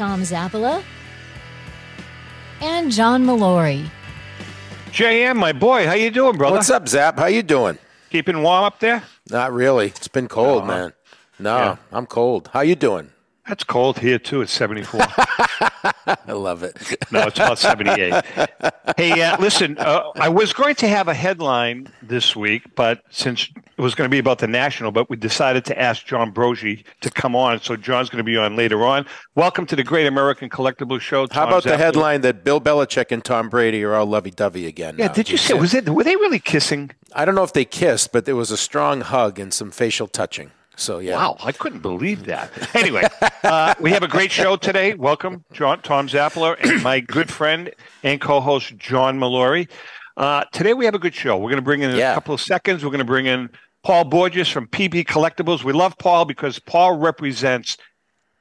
Tom Zappala and John Molori. JM, my boy, how you doing, brother? What's up, Zap? How you doing? Keeping warm up there? Not really. It's been cold, Uh-huh. man. No, Yeah. I'm cold. How you doing? That's cold here too. It's 74. I love it. no, it's about 78. Hey, uh, listen, uh, I was going to have a headline this week, but since it was going to be about the national, but we decided to ask John Broggi to come on. So John's going to be on later on. Welcome to the Great American Collectible Show. How Tom about the headline that Bill Belichick and Tom Brady are all lovey-dovey again? Yeah, now? did you say was it? Were they really kissing? I don't know if they kissed, but there was a strong hug and some facial touching. So yeah. Wow, I couldn't believe that. Anyway, uh, we have a great show today. Welcome, John, Tom Zappala, and my good friend and co-host John Molori. Uh, today we have a good show. We're going to bring in Yeah. a couple of seconds. We're going to bring in Paul Borges from PB Collectibles. We love Paul because Paul represents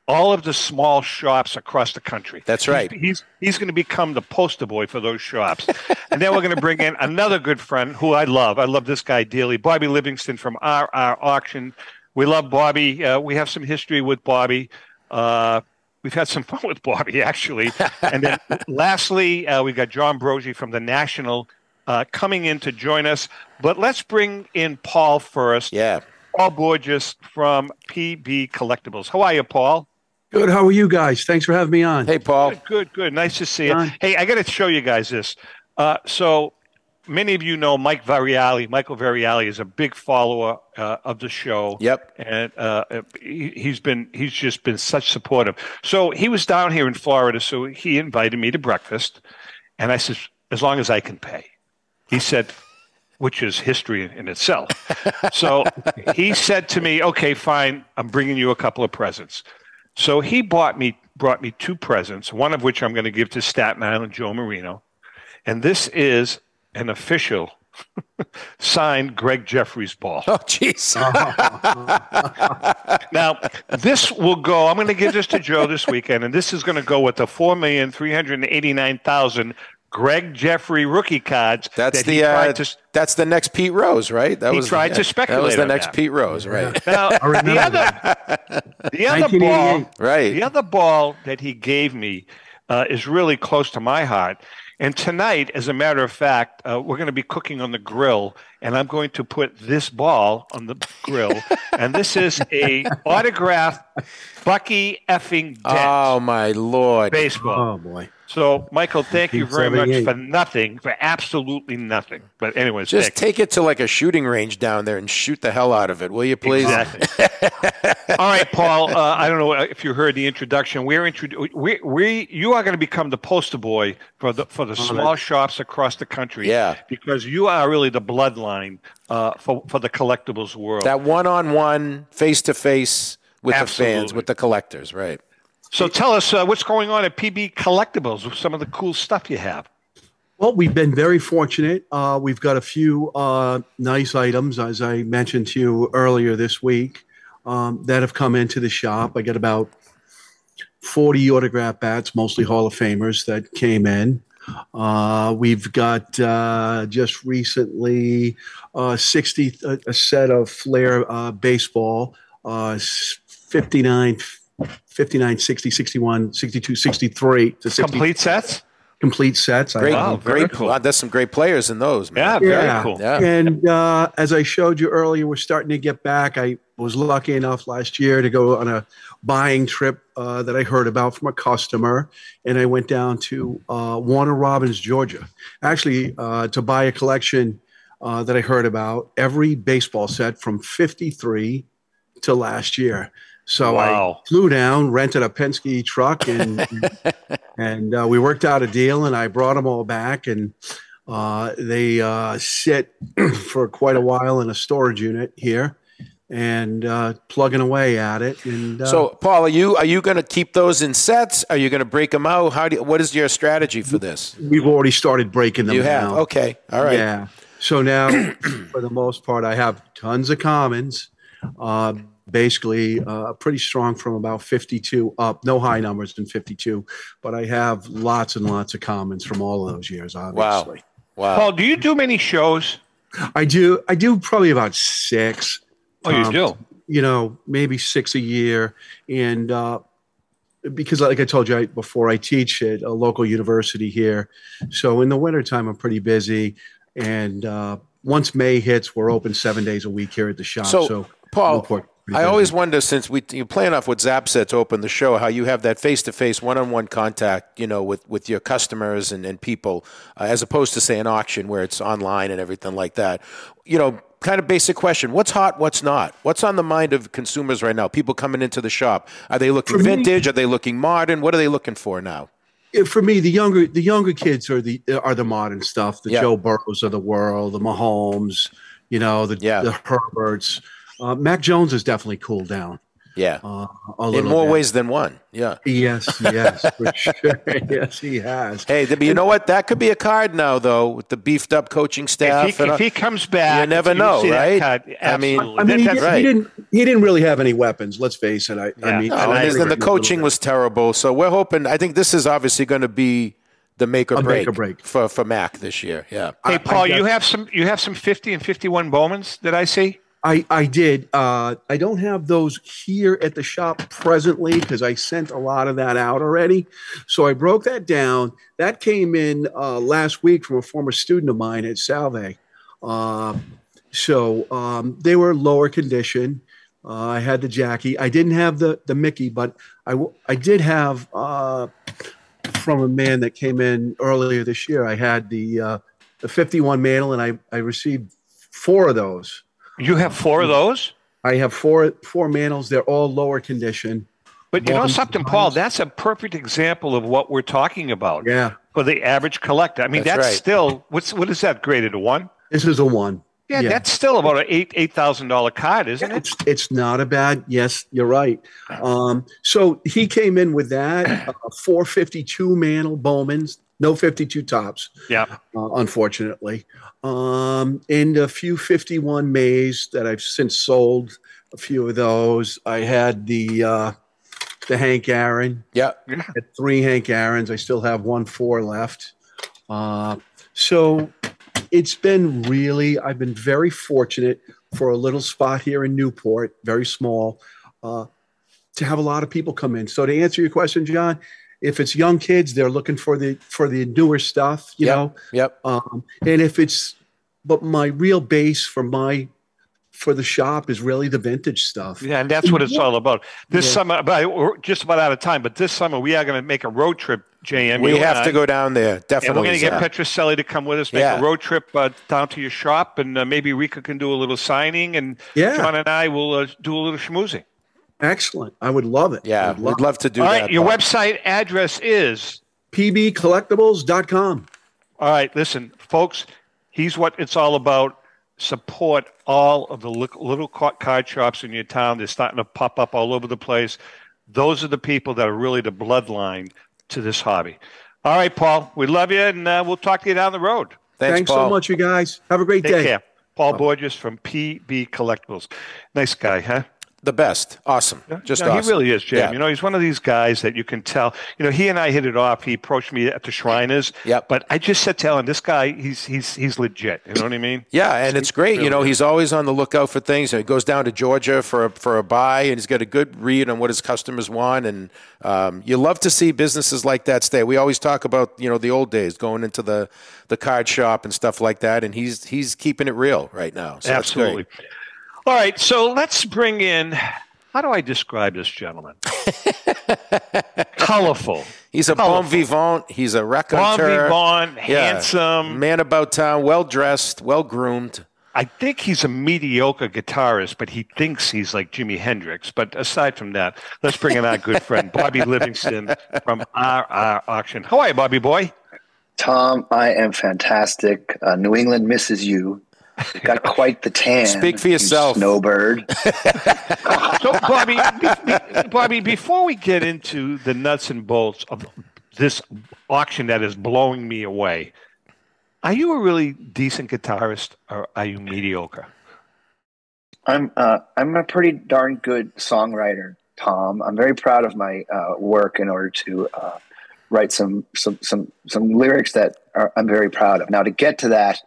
all of the small shops across the country. That's right. He's he's, he's going to become the poster boy for those shops. and then we're going to bring in another good friend who I love. I love this guy dearly, Bobby Livingston from RR Auction. We love Bobby. Uh, we have some history with Bobby. Uh, we've had some fun with Bobby actually. and then lastly, uh, we got John Broggi from the National uh, coming in to join us. But let's bring in Paul first. Yeah. Paul Borges from PB Collectibles. How are you, Paul? Good. How are you guys? Thanks for having me on. Hey, Paul. Good, good, good. Nice to see you. John. Hey, I got to show you guys this. Uh, so many of you know Mike Variali. Michael Variali is a big follower uh, of the show. Yep. and uh, he, he's been he's just been such supportive. So he was down here in Florida, so he invited me to breakfast, and I said, as long as I can pay. He said, which is history in itself. so he said to me, "Okay, fine. I'm bringing you a couple of presents." So he bought me brought me two presents, one of which I'm going to give to Staten Island Joe Marino, and this is an official signed Gregg Jefferies ball. Oh, jeez. Now, this will go. I'm going to give this to Joe this weekend, and this is going to go with the four million three hundred eighty-nine thousand Greg Jeffrey rookie cards. That's that he the uh, tried to- that's the next Pete Rose, right? That He was tried to speculate. That was the next that. Pete Rose, right? now, the other, the other ball, Right. the other ball that he gave me uh, is really close to my heart. And tonight, as a matter of fact, uh, we're going to be cooking on the grill, and I'm going to put this ball on the grill. and this is a autographed Bucky effing Dent Oh my lord. baseball. Oh boy. So, Michael, thank you very much for nothing, for absolutely nothing. But anyways, Just thank you. take it to like a shooting range down there and shoot the hell out of it, will you please? Exactly. All right, Paul. Uh, I don't know if you heard the introduction. We're introdu- we, we you are going to become the poster boy for the for the small shops across the country. Yeah. because you are really the bloodline uh, for for the collectibles world. That one-on-one, face-to-face with the fans, with the collectors, right? So tell us uh, what's going on at PB Collectibles with some of the cool stuff you have. Well, we've been very fortunate. Uh, we've got a few uh, nice items, as I mentioned to you earlier this week, um, that have come into the shop. I got about 40 autograph bats, mostly Hall of Famers, that came in. Uh, we've got uh, just recently uh, 60 a, a set of Flair uh, baseball, uh, 59, 59, 60, 61, 62, 63 to 60 Complete sets. complete sets. I Great, have. Wow, very great. cool. Wow, there's some great players in those, man. Yeah, very Yeah. cool. Yeah. And uh, as I showed you earlier, we're starting to get back. I was lucky enough last year to go on a buying trip uh, that I heard about from a customer, and I went down to uh, Warner Robins, Georgia, actually uh, to buy a collection uh, that I heard about every baseball set from '53 to last year. So Wow. I flew down, rented a Penske truck, and and uh, we worked out a deal, and I brought them all back, and uh, they uh, sit for quite a while in a storage unit here. and uh, plugging away at it. And uh, So, Paul, are you are you going to keep those in sets? Are you going to break them out? How do you, what is your strategy for this? we've already started breaking them You have okay, all right. Yeah. So now, for the most part, I have tons of commons. Uh, basically, uh, pretty strong from about 52 up. No high numbers in 52, but I have lots and lots of comments from all of those years. Obviously, Wow. Wow. Paul, do you do many shows? I do. I do probably about six. Oh, you Um, do. You know, maybe six a year, and uh, because, like I told you I, before, I teach at a local university here. So in the wintertime, I'm pretty busy, and uh, once May hits, we're open seven days a week here at the shop. So, So, Paul, Newport, pretty I always wonder since we you're playing off what Zap said to open the show, how you have that face to face, one on one contact, you know, with, with your customers and, and people, uh, as opposed to say an auction where it's online and everything like that. You know, kind of basic question: What's hot? What's not? What's on the mind of consumers right now? People coming into the shop, are they looking For me- vintage? Are they looking modern? What are they looking for now? For me, the younger the younger kids are the are the modern stuff. The. Joe Burrows of the world, the Mahomes, you know, the Yeah. the Herberts. Uh, Mac Jones has definitely cooled down Yeah, uh, a in little more bit. ways than one. Yeah. Yes, yes, for sure. yes, he has. Hey, but you know what? That could be a card now, though, with the beefed up coaching staff. If he, if he comes back, You never know, see that right? I mean- I mean, he, That- did, that's- he didn't he didn't really have any weapons. Let's face it. I, Yeah. I mean, No, and and then the coaching was terrible. So we're hoping. I think this is obviously going to be the make or, A break, make or break. for for Mac this year. Yeah. Hey, Paul, you have some you have some 50 and 51 Bowmans that I see? I, I did. Uh, I don't have those here at the shop presently because I sent a lot of that out already. So I broke that down. That came in uh, last week from a former student of mine at Salve. Uh, so um, they were lower condition. Uh, I had the Jackie. I didn't have the the Mickey, but I, w- I did have uh, from a man that came in earlier this year. I had the uh, the 51 Mantle, and I, I received four of those. You have four of those? I have four four Mantles. They're all lower condition. But you know Bowmans something, and Paul? That's a perfect example of what we're talking about Yeah, for the average collector. I mean, That's that's, right. still what's what is that graded a one? this is a one. Yeah, Yeah. that's still about an eight eight thousand dollar card, isn't it? It's it's not a bad. Yes, you're right. Um, so he came in with that uh, 452 Mantle Bowman's, no 52 Topps, Yeah. uh, unfortunately, um, and a few 51 Mays that I've since sold. A few of those. I had the uh, the Hank Aaron. Yeah. had three Hank Aaron's. I still have one four left. Uh, so it's been really, I've been very fortunate for a little spot here in Newport, very small, uh, to have a lot of people come in. So to answer your question, John, if it's young kids, they're looking for the for the newer stuff, you Yep. know. Yep. Um, and if it's, but my real base for my for the shop is really the vintage stuff. Yeah, and that's what it's all about. This Yeah. summer, but we're just about out of time. But this summer, we are going to make a road trip, JM. We you and have I. to go down there. And Definitely. we're going to get Zach. Petrocelli to come with us, make Yeah. a road trip uh, down to your shop, and uh, maybe Rico can do a little signing, and Yeah. John and I will uh, do a little schmoozing. Excellent. I would love it. Yeah, I'd love we'd love to do All that. right, your Paul. website address is. pbcollectibles.com. All right, listen, folks, he's what it's all about. Support all of the little ca- card shops in your town. They're starting to pop up all over the place. Those are the people that are really the bloodline to this hobby. All right, Paul, we love you, and uh, we'll talk to you down the road. Thanks, Thanks Paul. so much, you guys. Have a great Take day. care. Paul Borges from PB Collectibles. Nice guy, huh? The best. Awesome. Just No, awesome. He really is, Jim. Yeah. You know, he's one of these guys that you can tell. You know, he and I hit it off. He approached me at the Shriners. Yep. But I just said, tell him this guy, he's he's he's legit. You know what I mean? Yeah, and it's great. You know, he's always on the lookout for things. He goes down to Georgia for a, for a buy, and he's got a good read on what his customers want. And um, you love to see businesses like that stay. We always talk about you know the old days, going into the the card shop and stuff like that. And he's he's keeping it real right now. So. Absolutely. All right, so let's bring in. How do I describe this gentleman? Colorful, He's a bon vivant. He's a bon vivant, Yeah. handsome. man about town, well dressed, well groomed. I think he's a mediocre guitarist, but he thinks he's like Jimi Hendrix. But aside from that, let's bring in our good friend Bobby Livingston from RR Auction. How are you, Bobby boy? Tom, I am fantastic. Uh, New England misses you. You've got quite the tan. Speak for you yourself. snowbird. So, Bobby, be, be- Bobby, before we get into the nuts and bolts of this auction that is blowing me away, are you a really decent guitarist or are you mediocre? I'm uh, I'm a pretty darn good songwriter, Tom. I'm very proud of my uh, work in order to uh, write some some some some lyrics that are, I'm very proud of. Now, to get to that,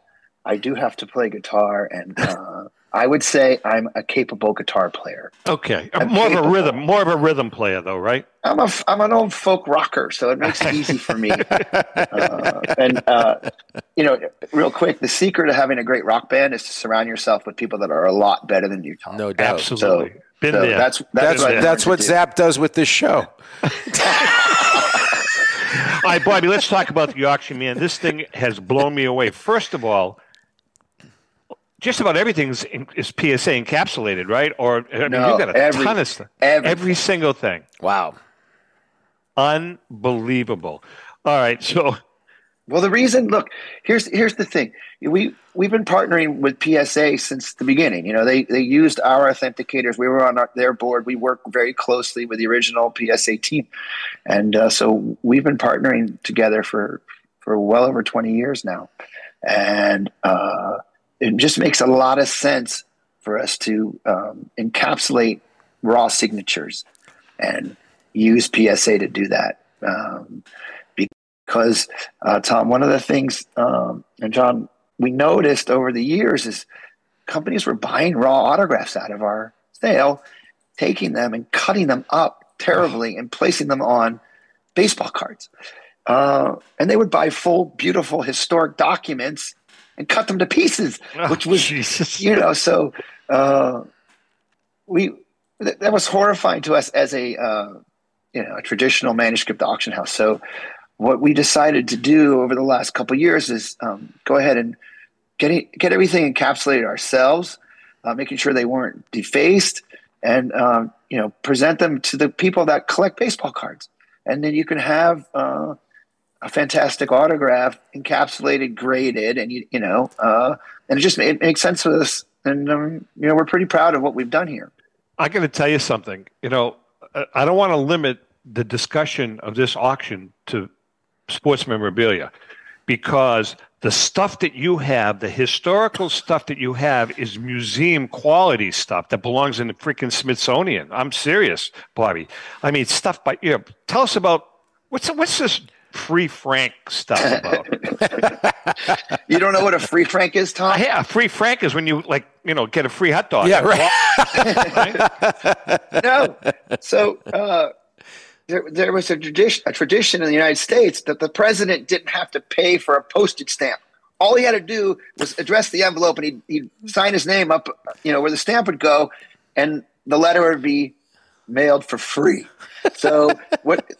I do have to play guitar, and uh, I would say I'm a capable guitar player. Okay, I'm more of a rhythm, more of a rhythm player, though, right? I'm a f- I'm an old folk rocker, so it makes it easy for me. Uh, and uh, you know, real quick, the secret of having a great rock band is to surround yourself with people that are a lot better than you, Tom. No doubt. Absolutely, been So there. that's that's That's what I that's what to do. Zap does with this show. All right, Bobby, let's talk about the auction, man. This thing has blown me away. First of all, just about everything is, is PSA encapsulated, right? Or I mean, No, you've got a every- ton of stuff. everything. Every single thing. Wow. Unbelievable. All right, so Well, the reason, look, here's here's the thing. We we've been partnering with PSA since the beginning. You know, they they used our authenticators. We were on our, their board. We work very closely with the original PSA team, and uh, so we've been partnering together for for well over twenty years now, and uh, it just makes a lot of sense for us to um, encapsulate raw signatures and use PSA to do that. Um, because uh, Tom, one of the things, um, and John, we noticed over the years is companies were buying raw autographs out of our sale, taking them and cutting them up terribly and placing them on baseball cards. Uh, and they would buy full, beautiful, historic documents and cut them to pieces, which Oh, was Jesus. you know so uh, we th- that was horrifying to us as a uh, you know a traditional manuscript auction house so what we decided to do over the last couple years is um, go ahead and get it, get everything encapsulated ourselves uh, making sure they weren't defaced and um, you know present them to the people that collect baseball cards and then you can have uh, a fantastic autograph encapsulated graded and you you know uh, and it just it makes sense with us and um, you know we're pretty proud of what we've done here I got to tell you something. You know, I don't want to limit the discussion of this auction to sports memorabilia because the stuff that you have, the historical stuff that you have, is museum quality stuff that belongs in the freaking Smithsonian. I'm serious, Bobby. I mean, stuff by you know. Tell us about what's what's this free Frank stuff about? you don't know what a free frank is tom yeah, free Frank is when you like you know get a free hot dog. Yeah, right. no. So uh, there, there was a tradition, a tradition in the United States that the president didn't have to pay for a postage stamp. All he had to do was address the envelope, and he'd, he'd sign his name up, you know, where the stamp would go, and the letter would be mailed for free. So what?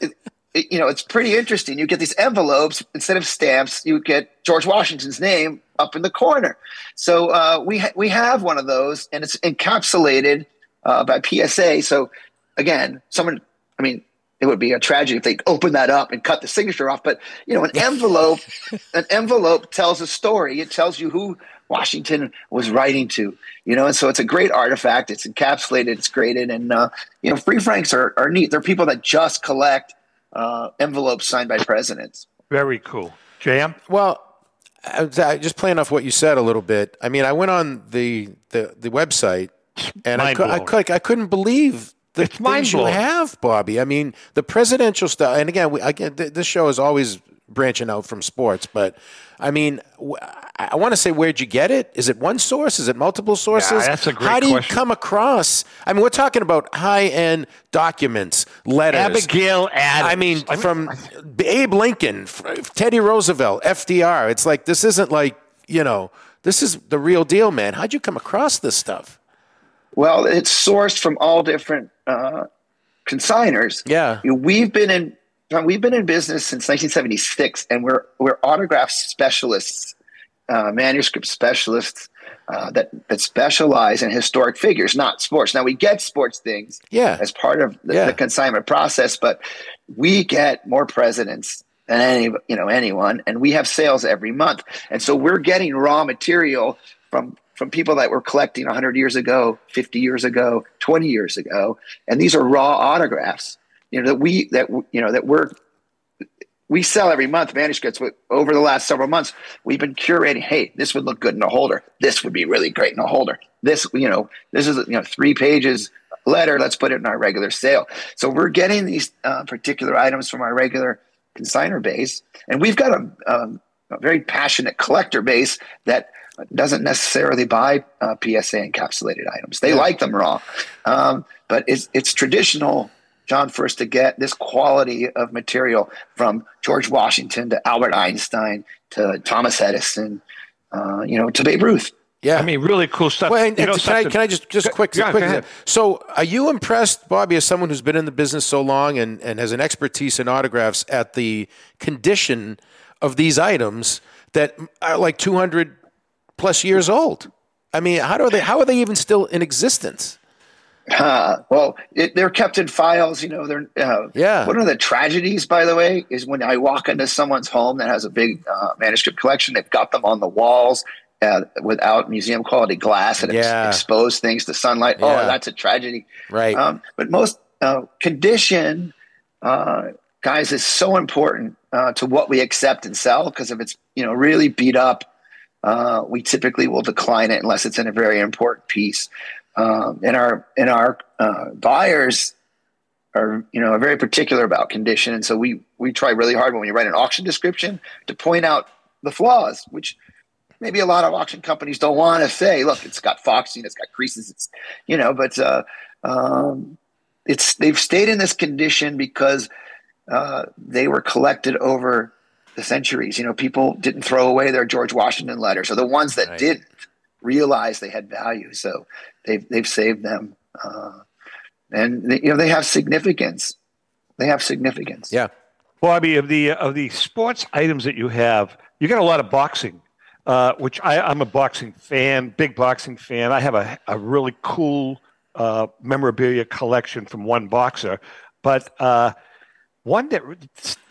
You know, it's pretty interesting. You get these envelopes instead of stamps. You get George Washington's name up in the corner. So uh, we ha- we have one of those, and it's encapsulated uh, by PSA. So again, someone, I mean, it would be a tragedy if they opened that up and cut the signature off. But you know, an envelope, an envelope tells a story. It tells you who Washington was writing to. You know, and so it's a great artifact. It's encapsulated. It's graded, and uh, you know, free franks are, are neat. They're people that just collect uh, envelopes signed by presidents. Very cool. JM? Well, I uh, just playing off what you said a little bit. I mean, I went on the the, the website and I, cou- I, Mind-blowing. I couldn't believe the It's things you have, Bobby. I mean, the presidential stuff. And again, we, again, th- this show is always branching out from sports, but I mean, I want to say, where'd you get it? Is it one source? Is it multiple sources? that's a great How do you question. come across? I mean, we're talking about high end documents, letters. Abigail Adams. I mean, from Abe Lincoln, Teddy Roosevelt, FDR. It's like this isn't like you know this is the real deal, man. How'd you come across this stuff? Well, it's sourced from all different uh, consigners. Yeah. You know, we've been in John, we've been in business since 1976, and we're we're autograph specialists, uh, manuscript specialists uh, that that specialize in historic figures, not sports. Now we get sports things Yeah. as part of the, Yeah. the consignment process, but we get more presidents than any you know anyone, and we have sales every month, and so we're getting raw material from from people that were collecting 100 years ago, 50 years ago, 20 years ago, and these are raw autographs. You know that we that you know that we're we sell every month manuscripts. Over the last several months, we've been curating. Hey, this would look good in a holder. This would be really great in a holder. This, you know, this is you know three pages letter. Let's put it in our regular sale. So we're getting these uh, particular items from our regular consigner base, and we've got a, a, a very passionate collector base that doesn't necessarily buy uh, PSA encapsulated items. They yeah. like them raw, um, but it's it's traditional John first to get this quality of material from George Washington to Albert Einstein to Thomas Edison, uh, you know, to Babe Ruth. Yeah, I mean, really cool stuff. Well, and, you know, can, I, can I just just quick, yeah, quick So, are you impressed, Bobby, as someone who's been in the business so long and, and has an expertise in autographs, at the condition of these items that are like two hundred plus years old? I mean, how do they? How are they even still in existence? Uh, well, it, they're kept in files. You know, they're uh, yeah. One of the tragedies, by the way, is when I walk into someone's home that has a big uh, manuscript collection. They've got them on the walls uh, without museum quality glass and yeah. ex- expose things to sunlight. Oh, yeah. Oh, that's a tragedy. Right. Um, but most uh, condition, uh, guys, is so important to what we accept and sell because if it's you know really beat up. we typically will decline it unless it's in a very important piece um, and our and our uh, buyers are you know are very particular about condition, and so we we try really hard when we write an auction description to point out the flaws, which maybe a lot of auction companies don't want to say. Look, it's got foxing, it's got creases, it's you know, but uh, um, it's they've stayed in this condition because uh, they were collected over the centuries. You know, people didn't throw away their George Washington letters, or the ones that right. did realized they had value. So they've they've saved them, uh, and they, you know they have significance. They have significance. Yeah. Bobby, of the of the sports items that you have, you got a lot of boxing, uh, which I, I'm a boxing fan, big boxing fan. I have a, a really cool uh, memorabilia collection from one boxer, but uh, one that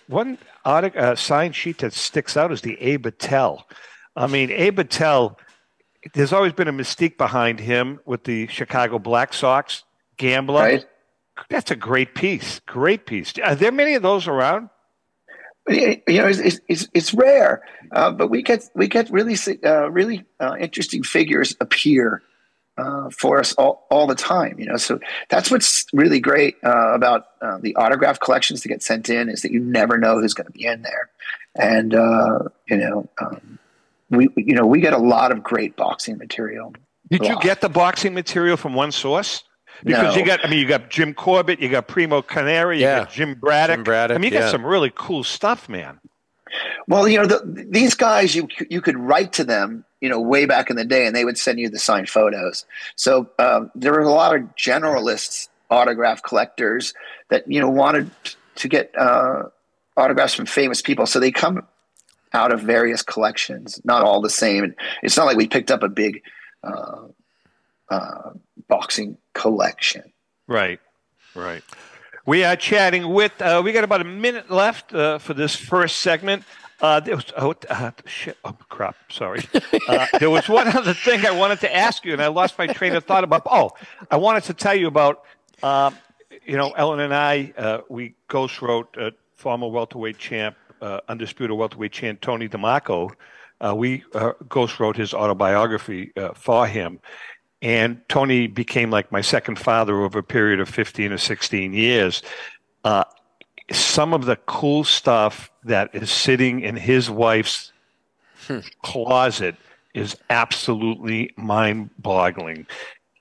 one uh, sign sheet that sticks out is the Abe Attell. I mean, Abe Attell there's always been a mystique behind him with the Chicago Black Sox gambler. Right. That's a great piece. Great piece. Are there many of those around? You know, it's it's, it's rare, uh, but we get we get really uh, really uh, interesting figures appear uh, for us all, all the time. You know, so that's what's really great uh, about uh, the autograph collections that get sent in is that you never know who's going to be in there, and you know. Um, we you know we get a lot of great boxing material. Did you get the boxing material from one source? Because no. you got, I mean, you got Jim Corbett, you got Primo Carnera, you yeah. got Jim Braddock. Jim Braddock. I mean, you got yeah. some really cool stuff, man. Well, you know, the, these guys, you you could write to them, you know, way back in the day, and they would send you the signed photos. So um, there were a lot of generalists, autograph collectors that you know wanted to get uh, autographs from famous people. So they come out of various collections, not all the same. It's not like we picked up a big uh, uh, boxing collection. Right, right. We are chatting with. Uh, we got about a minute left uh, for this first segment. Uh, there was, oh, uh, shit. Oh, crap. Sorry. There was one other thing I wanted to ask you, and I lost my train of thought about. Oh, I wanted to tell you about, um, you know, Ellen and I, we ghost wrote a former welterweight champ undisputed welterweight champ Tony DeMarco, uh, we uh, ghost wrote his autobiography uh, for him, and Tony became like my second father over a period of fifteen or sixteen years. Uh, some of the cool stuff that is sitting in his wife's hmm. closet is absolutely mind-boggling.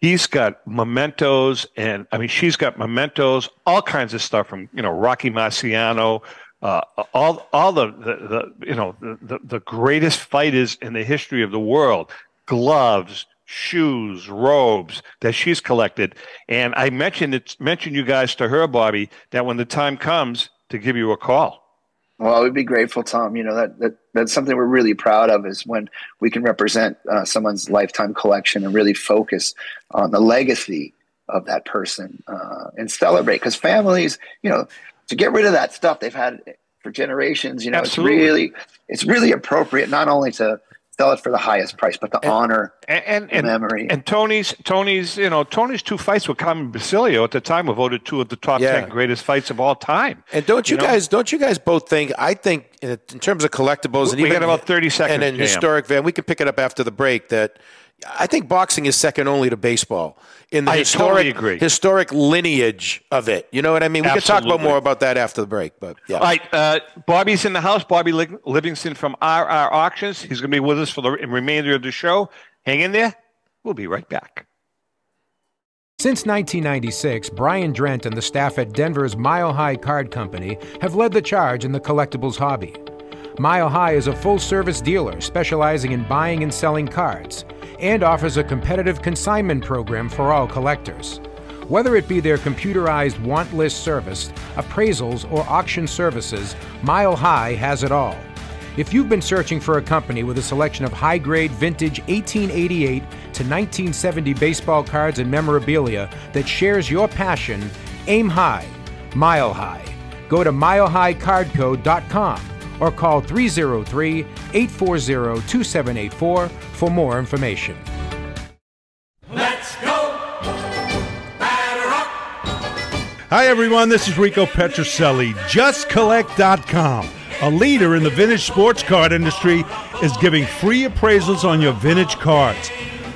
He's got mementos, and I mean, she's got mementos, all kinds of stuff from you know Rocky Marciano, uh, all all the, the, the you know the, the greatest fighters in the history of the world gloves shoes robes that she's collected. And i mentioned it mentioned you guys to her bobby that when the time comes to give you a call. Well we'd be grateful tom. You know that, that that's something we're really proud of is when we can represent uh, someone's lifetime collection and really focus on the legacy of that person uh, and celebrate. Because families you know to get rid of that stuff they've had for generations. You know, Absolutely. it's really it's really appropriate not only to sell it for the highest price, but the And- honor, And and, the and, memory. and Tony's Tony's you know Tony's two fights with Carmen Basilio at the time were voted two of the top Yeah. ten greatest fights of all time. And don't you, You know? guys? Don't you guys both think? I think in, in terms of collectibles, and We even got about 30 seconds, And in historic van, we can pick it up after the break. That I think boxing is second only to baseball in the I historic totally agree. historic lineage of it. You know what I mean? We can talk about Absolutely. more about that after the break. But yeah, All right, uh, Bobby's in the house. Bobby Li- Livingston from RR Auctions. He's going to be with us for the remainder of the show. Hang in there. We'll be right back. Since 1996, Brian Drent and the staff at Denver's Mile High Card Company have led the charge in the collectibles hobby. Mile High is a full service dealer specializing in buying and selling cards and offers a competitive consignment program for all collectors. Whether it be their computerized want list service, appraisals, or auction services, Mile High has it all. If you've been searching for a company with a selection of high grade vintage 1888 to 1970 baseball cards and memorabilia that shares your passion, aim high, mile high. Go to milehighcardco.com or call 303 840 2784 for more information. Let's go! Hi, everyone. This is Rico Petrocelli. JustCollect.com, a leader in the vintage sports card industry, is giving free appraisals on your vintage cards.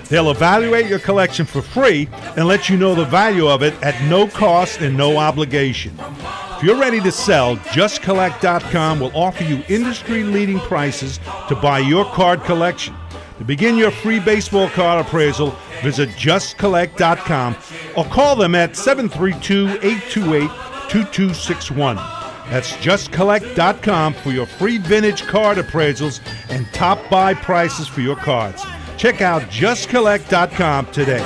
They'll evaluate your collection for free and let you know the value of it at no cost and no obligation. You're ready to sell, JustCollect.com will offer you industry leading prices to buy your card collection. To begin your free baseball card appraisal, visit justcollect.com or call them at 732 828 2261. That's justcollect.com for your free vintage card appraisals and top buy prices for your cards. Check out justcollect.com today.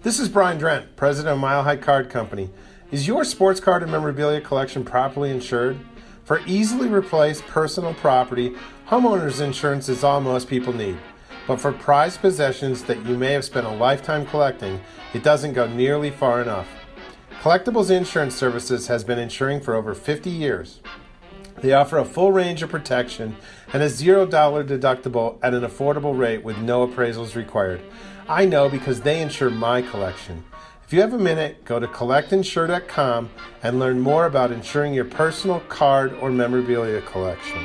This is Brian Drent, president of Mile High Card Company. Is your sports card and memorabilia collection properly insured? For easily replaced personal property, homeowners insurance is all most people need. But for prized possessions that you may have spent a lifetime collecting, it doesn't go nearly far enough. Collectibles Insurance Services has been insuring for over 50 years. They offer a full range of protection and a $0 deductible at an affordable rate with no appraisals required. I know because they insure my collection. If you have a minute, go to collectinsure.com and learn more about insuring your personal card or memorabilia collection.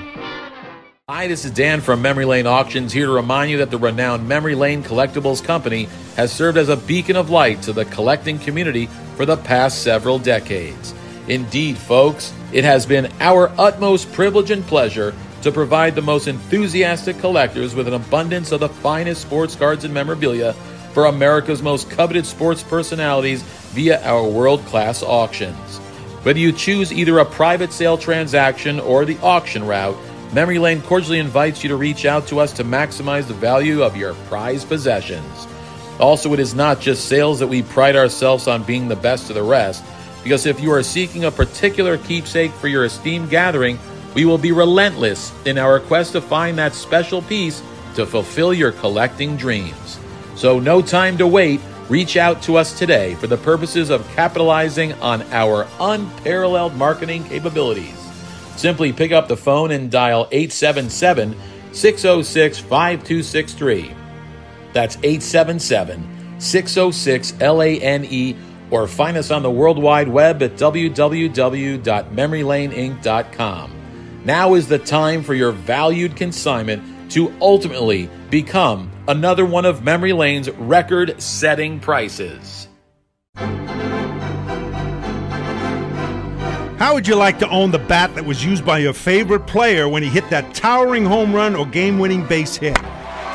Hi, this is Dan from Memory Lane Auctions here to remind you that the renowned Memory Lane Collectibles Company has served as a beacon of light to the collecting community for the past several decades. Indeed, folks, it has been our utmost privilege and pleasure to provide the most enthusiastic collectors with an abundance of the finest sports cards and memorabilia for America's most coveted sports personalities via our world class auctions. Whether you choose either a private sale transaction or the auction route, Memory Lane cordially invites you to reach out to us to maximize the value of your prized possessions. Also, it is not just sales that we pride ourselves on being the best of the rest, because if you are seeking a particular keepsake for your esteemed gathering, we will be relentless in our quest to find that special piece to fulfill your collecting dreams. So, no time to wait. Reach out to us today for the purposes of capitalizing on our unparalleled marketing capabilities. Simply pick up the phone and dial 877 606 5263. That's 877 606 LANE or find us on the World Wide Web at www.memorylaneinc.com. Now is the time for your valued consignment to ultimately become another one of Memory Lane's record setting prices. How would you like to own the bat that was used by your favorite player when he hit that towering home run or game winning base hit?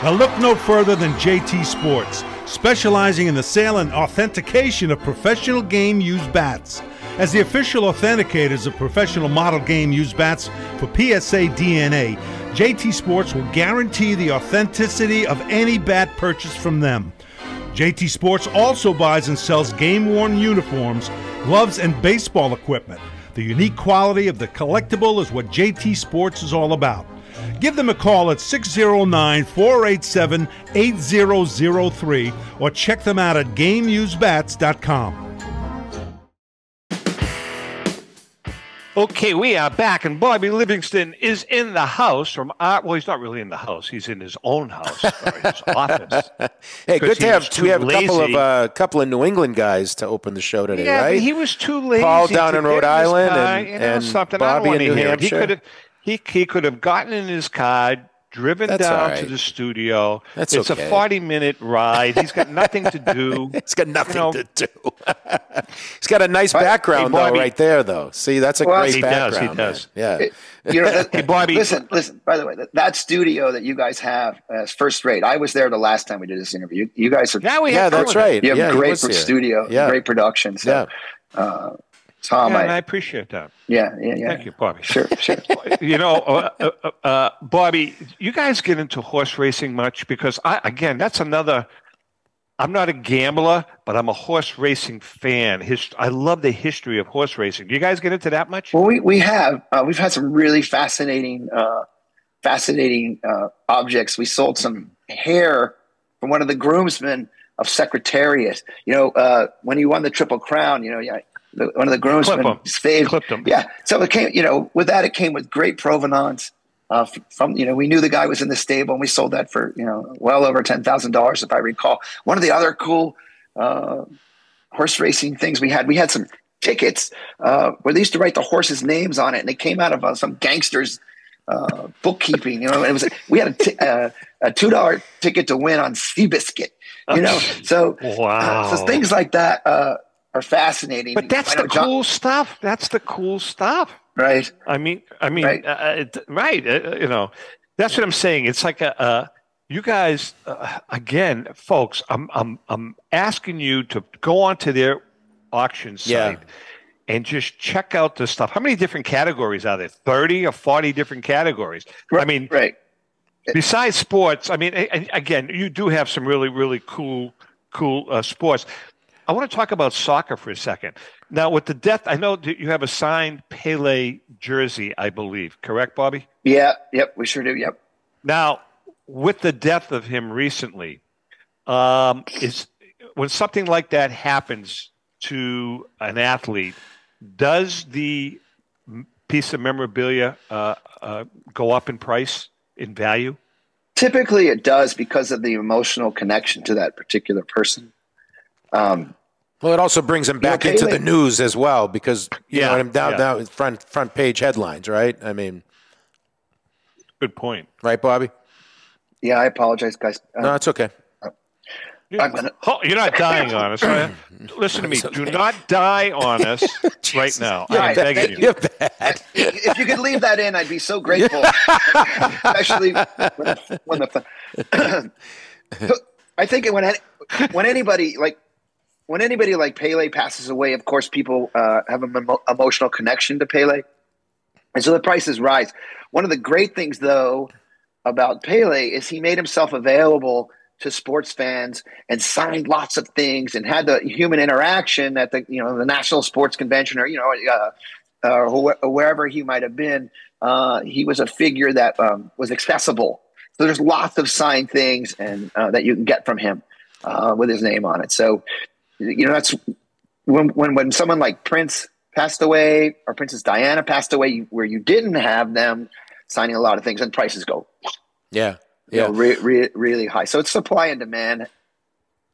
Now, look no further than JT Sports, specializing in the sale and authentication of professional game used bats. As the official authenticators of professional model game used bats for PSA DNA, JT Sports will guarantee the authenticity of any bat purchased from them. JT Sports also buys and sells game worn uniforms, gloves, and baseball equipment. The unique quality of the collectible is what JT Sports is all about. Give them a call at 609 487 8003 or check them out at GameUseBats.com. Okay, we are back, and Bobby Livingston is in the house from our. Well, he's not really in the house; he's in his own house, or his office. Hey, good to have we have a couple of uh, couple of New England guys to open the show today, yeah, right? he was too lazy. Paul down to in Rhode Island car, and- you know, and something. Bobby in New it. He could have he he could have gotten in his car, driven That's down right. to the studio. That's it's okay. a forty minute ride. He's got nothing to do. He's got nothing know- to do. He's got a nice background Hey, though, right there, though. See, that's a Well, great he does, background. he does. man. Yeah. You know, that, Hey, Bobby. Listen, listen. By the way, that, that studio that you guys have uh, is first rate. I was there the last time we did this interview. You, you guys are Now we Yeah, have that's fun with it. right. you have yeah, great studio, Yeah. great production. So, uh, Tom, Yeah, and I I, appreciate that. yeah, yeah, yeah. Thank you, Bobby. Sure, sure. you know, uh, uh, uh, Bobby, you guys get into horse racing much? Because I, again, that's another. I'm not a gambler, but I'm a horse racing fan. His, I love the history of horse racing. Do you guys get into that much? Well, we we have uh, we've had some really fascinating uh, fascinating uh, objects. We sold some hair from one of the groomsmen of Secretariat. You know, uh, when he won the Triple Crown, you know, yeah, the, one of the groomsmen Clip 'em. saved. Clipped 'em. Yeah, so it came. You know, with that, it came with great provenance. Uh, from you know, we knew the guy was in the stable, and we sold that for you know well over ten thousand dollars, if I recall. One of the other cool uh, horse racing things we had, we had some tickets uh, where they used to write the horses' names on it, and they came out of uh, some gangsters' uh, bookkeeping. You know, it was we had a, t- uh, a two dollar ticket to win on Seabiscuit. You know, so Wow. so things like that uh, are fascinating. But that's I know the John- cool stuff. That's the cool stuff. right? I mean, I mean, Right. Uh, it, right? Uh, you know, that's what I'm saying. It's like a, uh, you guys, uh, again, folks. I'm, I'm, I'm asking you to go onto their auction Yeah. site and just check out the stuff. How many different categories are there? Thirty or forty different categories. I mean, Right. besides sports, I mean, a- a- again, you do have some really, really cool, cool uh, sports. I want to talk about soccer for a second. Now, with the death, I know that you have a signed Pele jersey, I believe. Correct, Bobby? Yeah. Yep. We sure do. Yep. Now, with the death of him recently, um, is when something like that happens to an athlete, does the piece of memorabilia uh, uh, go up in price, in value? Typically, it does because of the emotional connection to that particular person. Um, Well, it also brings him You know, back into Pele- the news as well because you Yeah, know what I'm down yeah. down front front page headlines, right? I mean, Good point. right, Bobby? yeah, I apologize, guys. Uh, No, it's okay. I'm gonna- you're not dying on us. right? Listen to me. Do not die on us right now. I'm Right. begging you. You're bad. if you could leave that in, I'd be so grateful. Especially when, when the. I think when when anybody like when anybody like Pele passes away, of course, people uh, have an emo- emotional connection to Pele, and so the prices rise. One of the great things, though, about Pele is he made himself available to sports fans and signed lots of things and had the human interaction at the you know the national sports convention or you know uh, or wh- wherever he might have been. Uh, he was a figure that um, was accessible. So there's lots of signed things and uh, that you can get from him uh, with his name on it. So you know that's when when when someone like Prince passed away or Princess Diana passed away, you- where you didn't have them signing a lot of things and prices go Yeah. you Yeah. know, re- re- really high. So it's supply and demand.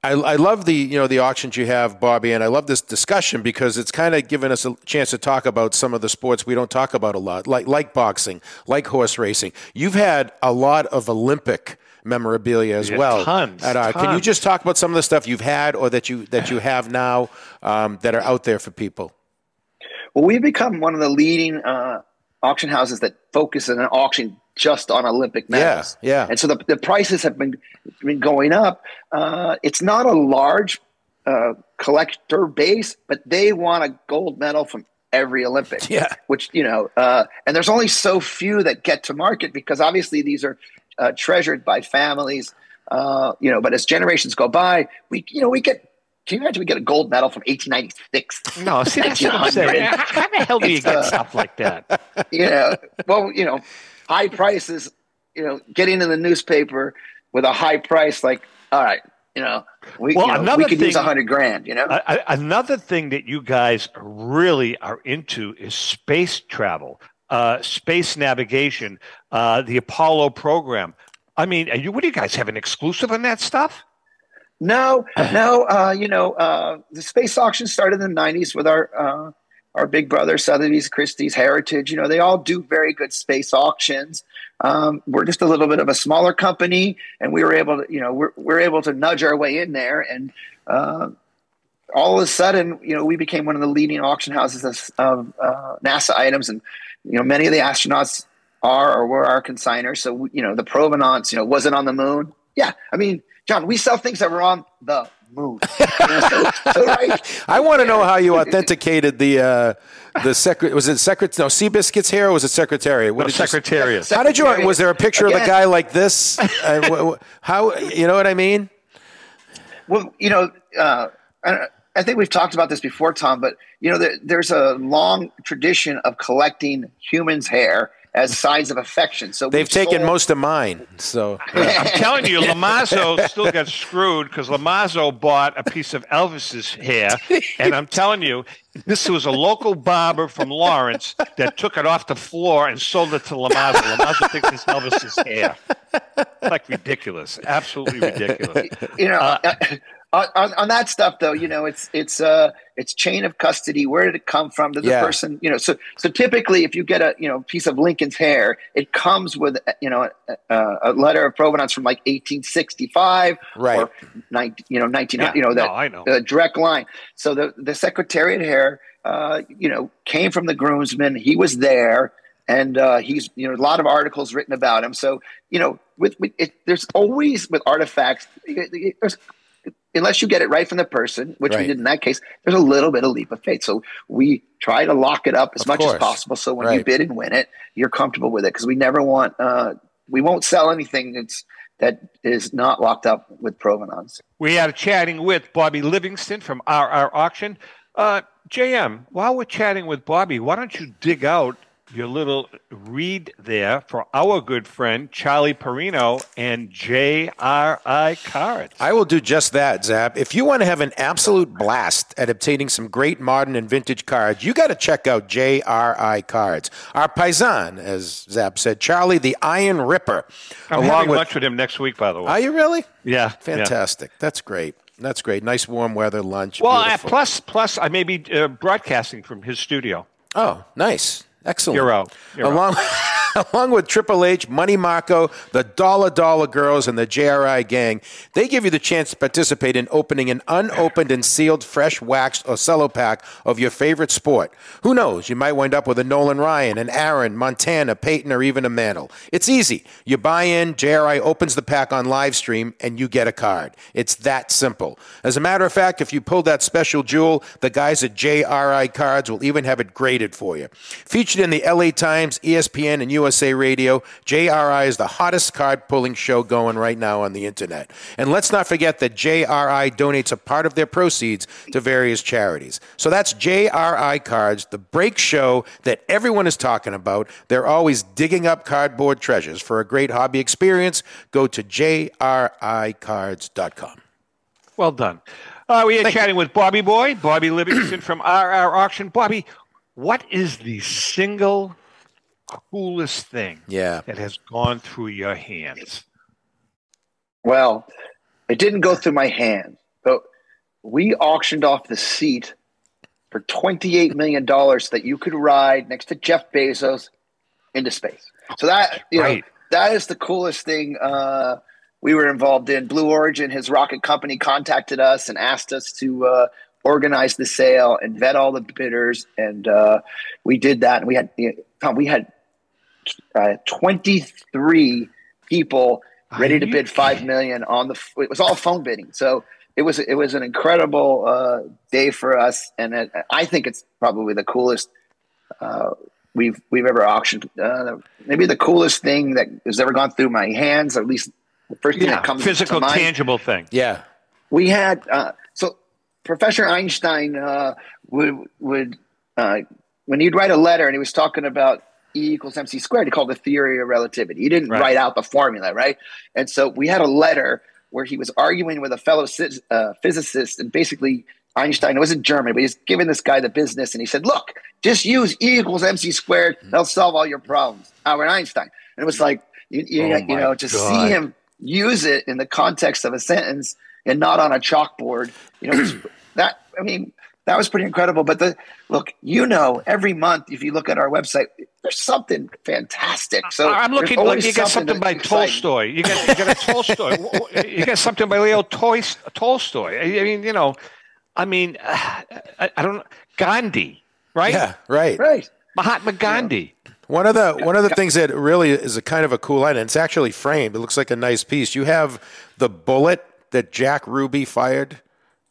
I, I love the you know the auctions you have, Bobby, and I love this discussion because it's kind of given us a chance to talk about some of the sports we don't talk about a lot, like like boxing, like horse racing. You've had a lot of Olympic memorabilia as Yeah, well. tons, At, uh, Can you just talk about some of the stuff you've had or that you that you have now um, that are out there for people? Well, we've become one of the leading uh, auction houses that focus on an auction just on Olympic medals. Yeah, yeah. And so the, the prices have been been going up. Uh, it's not a large uh, collector base, but they want a gold medal from every Olympic. Yeah. Which you know, uh, and there's only so few that get to market because obviously these are uh, treasured by families. Uh, you know, but as generations go by, we you know we get. Can you imagine we get a gold medal from 1896? No, see, that's what I'm saying. How the hell do you get uh, stuff like that? know, well, you know, high prices, you know, getting in the newspaper with a high price, like, all right, you know, we, Well, you know, another we could use thing- a hundred grand. You know, another thing that you guys really are into is space travel, uh, space navigation, uh, the Apollo program. I mean, you, what do you guys have an exclusive on that stuff? No, no. Uh, you know, uh, the space auction started in the '90s with our uh, our big brother Sotheby's, Christie's, Heritage. You know, they all do very good space auctions. Um, we're just a little bit of a smaller company, and we were able to, you know, we're we're able to nudge our way in there, and uh, all of a sudden, you know, we became one of the leading auction houses of, of uh, NASA items, and you know, many of the astronauts are or were our consigners. So, you know, the provenance, you know, was it on the moon? Yeah, I mean, John, we sell things that were on the moon. You know, so, so, right, I want to know how you authenticated the uh, the secret. Was it secret? No, Seabiscuit's hair. Or was it Secretariat? What No, did you- How did you? Was there a picture of the guy like this? Uh, wh- wh- how you know what I mean? Well, you know, uh, I, I think we've talked about this before, Tom, but you know, there, there's a long tradition of collecting humans' hair as signs of affection. So They've taken sold- most of mine. So I'm telling you, Lamazo still got screwed because Lamazo bought a piece of Elvis's hair, and I'm telling you, this was a local barber from Lawrence that took it off the floor and sold it to Lamazo. Lamazo thinks it's Elvis's hair. Like ridiculous, absolutely ridiculous. you know uh, on, on that stuff though you know it's it's uh it's chain of custody where did it come from did the Yeah. person you know so so typically if you get a you know piece of lincoln's hair it comes with you know a, a letter of provenance from like 1865 Right. or 19 you know 19 Yeah, you know that no, I know. uh, direct line so the the secretariat hair uh you know came from the groomsman he was there and uh, he's you know a lot of articles written about him. So you know, with, with it, there's always with artifacts, it- it- there's, unless you get it right from the person, which Right. we did in that case, there's a little bit of leap of faith. So we try to lock it up as Of much course. as possible. So when you bid and win it, you're comfortable with it because we never want uh, we won't sell anything that's that is not locked up with provenance. We are chatting with Bobby Livingston from RR Auction. Uh, JM, while we're chatting with Bobby, why don't you dig out your little read there for our good friend Charlie Perino and JRI Cards? I will do just that, Zap. If you want to have an absolute blast at obtaining some great modern and vintage cards, you got to check out JRI Cards. Our paisan, as Zap said, Charlie the Iron Ripper. I'm having lunch with him next week, by the way. Are you really? Yeah, yeah. Fantastic. That's great. That's great. Nice warm weather lunch. Well, uh, plus, plus, I may be uh, broadcasting from his studio. Oh, nice. Excellent. You're out. You're along, along with Triple H, Money Marco, the Dollar Dollar Girls, and the JRI Gang, they give you the chance to participate in opening an unopened and sealed fresh waxed or cello pack of your favorite sport. Who knows? You might wind up with a Nolan Ryan, an Aaron, Montana, Peyton, or even a Mantle. It's easy. You buy in, JRI opens the pack on live stream, and you get a card. It's that simple. As a matter of fact, if you pull that special jewel, the guys at JRI Cards will even have it graded for you. Featured in the LA Times, ESPN, and USA Radio, JRI is the hottest card pulling show going right now on the internet. And let's not forget that JRI donates a part of their proceeds to various charities. So that's JRI Cards, the break show that everyone is talking about. They're always digging up cardboard treasures. For a great hobby experience, go to JRICards.com. Well done. Uh, we are chatting with Bobby Boy, Bobby Livingston from RR Auction. Bobby, what is the single coolest thing Yeah. that has gone through your hands? Well, it didn't go through my hand, but we auctioned off the seat for $28 million so that you could ride next to Jeff Bezos into space. So that, you know, that is the coolest thing uh, we were involved in. Blue Origin, his rocket company, contacted us and asked us to uh, organize the sale and vet all the bidders. And uh, we did that. And we had, you know, Tom, we had uh, 23 people ready to bid five million on the. It was all phone bidding, so it was it was an incredible uh, day for us, and it, I think it's probably the coolest uh, we've we've ever auctioned. Uh, maybe the coolest thing that has ever gone through my hands, or at least the first thing Yeah, that comes physical, to mind tangible thing. Yeah. we had uh, so Professor Einstein uh, would would uh, when he'd write a letter and he was talking about E equals mc squared, he called the theory of relativity. He didn't Right. write out the formula, right? And so we had a letter where he was arguing with a fellow uh, physicist, and basically Einstein it was in Germany, but he's giving this guy the business, and he said, "Look, just use E equals mc squared; they'll solve all your problems." Albert Einstein, and it was like you, you, oh you know to see him use it in the context of a sentence and not on a chalkboard. You know that I mean that was pretty incredible. But the look, you know, every month if you look at our website, there's something fantastic. So I'm looking like you got something, by exciting. Tolstoy. You got, you got a Tolstoy. you got something by Leo Tolstoy. I mean, you know, I mean, I, I don't Gandhi, right? Yeah, right, right. Mahatma Gandhi. Yeah. One of the one of the things that really is a kind of a cool item. It's actually framed. It looks like a nice piece. You have the bullet that Jack Ruby fired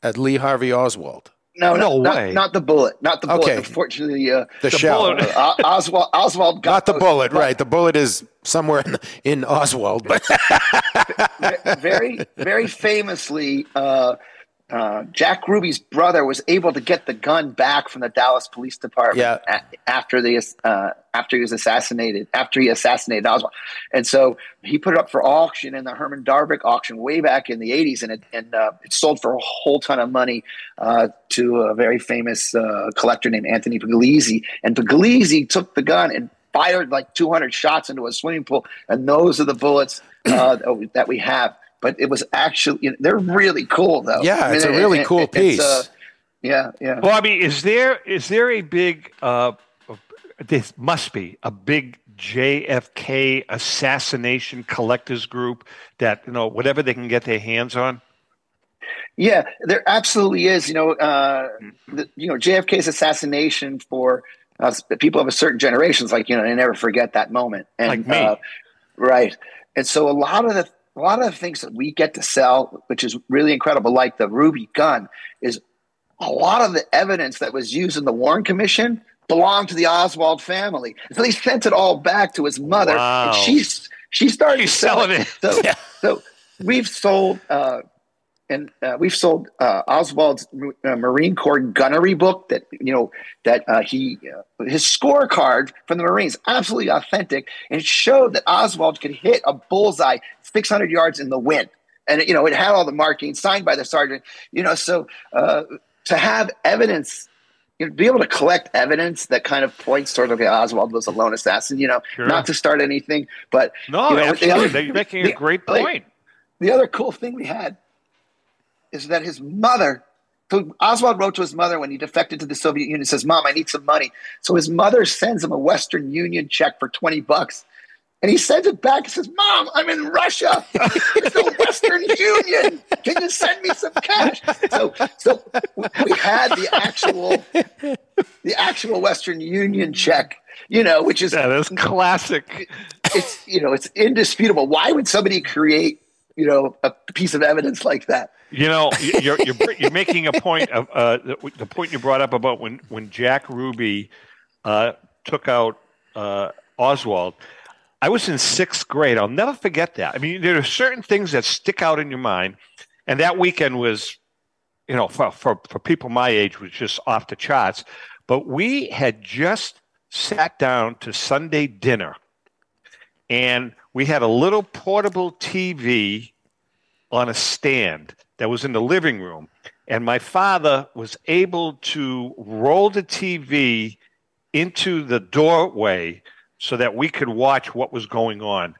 at Lee Harvey Oswald. No, no, not, way. Not, the bullet. Not the bullet. Okay. Unfortunately, uh, the, the shell. Bullet, uh, Oswald. Oswald got not the bullet. Right. The bullet is somewhere in, in Oswald. But very, very famously, uh, uh, Jack Ruby's brother was able to get the gun back from the Dallas Police Department yeah. a- after the uh, after he was assassinated after he assassinated Oswald, and so he put it up for auction in the Herman Darvick auction way back in the '80s, and it and uh, it sold for a whole ton of money uh, to a very famous uh, collector named Anthony Pugliese, and Pugliese took the gun and fired like 200 shots into a swimming pool, and those are the bullets uh, that we have but it was actually you know, they're really cool though. Yeah, I mean, it's a really it, cool it, piece. Uh, yeah, yeah. Well, I mean, is there is there a big? Uh, this must be a big JFK assassination collectors group that you know whatever they can get their hands on. Yeah, there absolutely is. You know, uh, the, you know JFK's assassination for uh, people of a certain generations, like you know, they never forget that moment. And, like me, uh, right? And so a lot of the a lot of the things that we get to sell, which is really incredible, like the Ruby gun, is a lot of the evidence that was used in the Warren Commission belonged to the Oswald family. So they sent it all back to his mother, wow. and she's she started she's selling it. So, yeah. so we've sold uh, and uh, we've sold uh, Oswald's uh, Marine Corps gunnery book that you know that uh, he uh, his scorecard from the Marines absolutely authentic, and it showed that Oswald could hit a bullseye 600 yards in the wind, and you know it had all the markings signed by the sergeant. You know, so uh, to have evidence. You know, be able to collect evidence that kind of points towards okay, Oswald was a lone assassin. You know, sure. not to start anything, but no, you know, absolutely. Other, You're making a great point. Like, the other cool thing we had is that his mother, so Oswald wrote to his mother when he defected to the Soviet Union, says, Mom, I need some money. So his mother sends him a Western Union check for 20 bucks. And he sends it back and says, Mom, I'm in Russia. It's the Western Union. Can you send me some cash? So, so we had the actual, the actual Western Union check, you know, which is that is classic. It's you know, it's indisputable. Why would somebody create, you know, a piece of evidence like that? You know, you're, you're, you're making a point of uh, the, the, point you brought up about when, when Jack Ruby uh, took out uh, Oswald. I was in sixth grade. I'll never forget that. I mean, there are certain things that stick out in your mind, and that weekend was, you know, for, for, for people my age, was just off the charts. But we had just sat down to Sunday dinner, and we had a little portable TV on a stand that was in the living room. And my father was able to roll the TV into the doorway so that we could watch what was going on.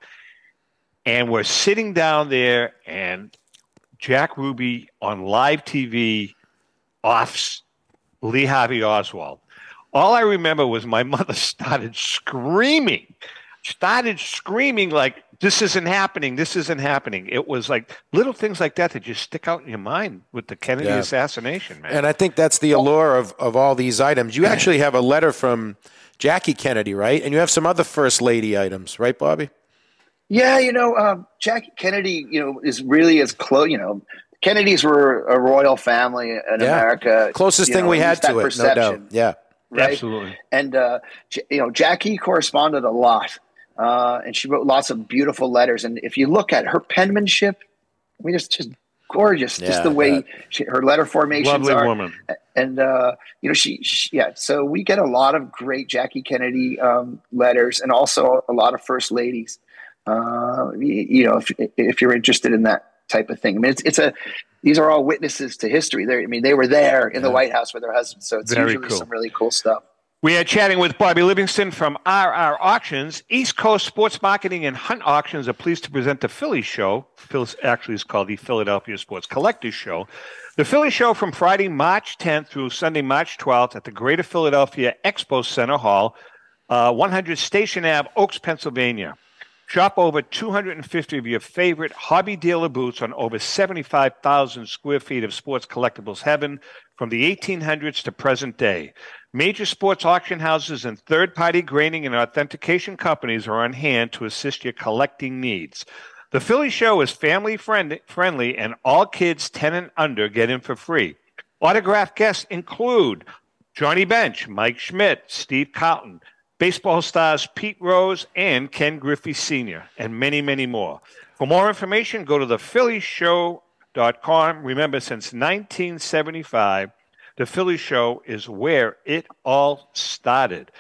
And we're sitting down there, and Jack Ruby on live TV offs Lee Harvey Oswald. All I remember was my mother started screaming, started screaming like this isn't happening. This isn't happening. It was like little things like that that just stick out in your mind with the Kennedy yeah. assassination, man. And I think that's the allure of, of all these items. You actually have a letter from Jackie Kennedy, right? And you have some other first lady items, right, Bobby? Yeah, you know, um, Jackie Kennedy, you know, is really as close. You know, Kennedys were a royal family in yeah. America. Closest thing know, we had to it, no doubt. Yeah, right? absolutely. And uh, you know, Jackie corresponded a lot uh, and she wrote lots of beautiful letters. And if you look at her penmanship, I mean, it's just gorgeous. Yeah, just the way she, her letter formations Lovely are. woman. And uh, you know, she, she, yeah. So we get a lot of great Jackie Kennedy um, letters, and also a lot of first ladies. Uh, you, you know, if if you're interested in that type of thing. I mean, it's it's a these are all witnesses to history. They're, I mean, they were there in the White House with their husbands, so it's Very usually cool. some really cool stuff. We are chatting with Bobby Livingston from RR Auctions. East Coast Sports Marketing and Hunt Auctions are pleased to present the Philly Show. Phil actually is called the Philadelphia Sports Collectors Show. The Philly Show from Friday, March 10th through Sunday, March 12th at the Greater Philadelphia Expo Center Hall, uh, 100 Station Ave, Oaks, Pennsylvania. Shop over 250 of your favorite hobby dealer boots on over 75,000 square feet of sports collectibles heaven from the 1800s to present day. Major sports auction houses and third party grading and authentication companies are on hand to assist your collecting needs. The Philly Show is family friend- friendly, and all kids 10 and under get in for free. Autograph guests include Johnny Bench, Mike Schmidt, Steve Carlton, baseball stars Pete Rose and Ken Griffey Sr., and many, many more. For more information, go to thephillyshow.com. Remember, since 1975, the Philly Show is where it all started.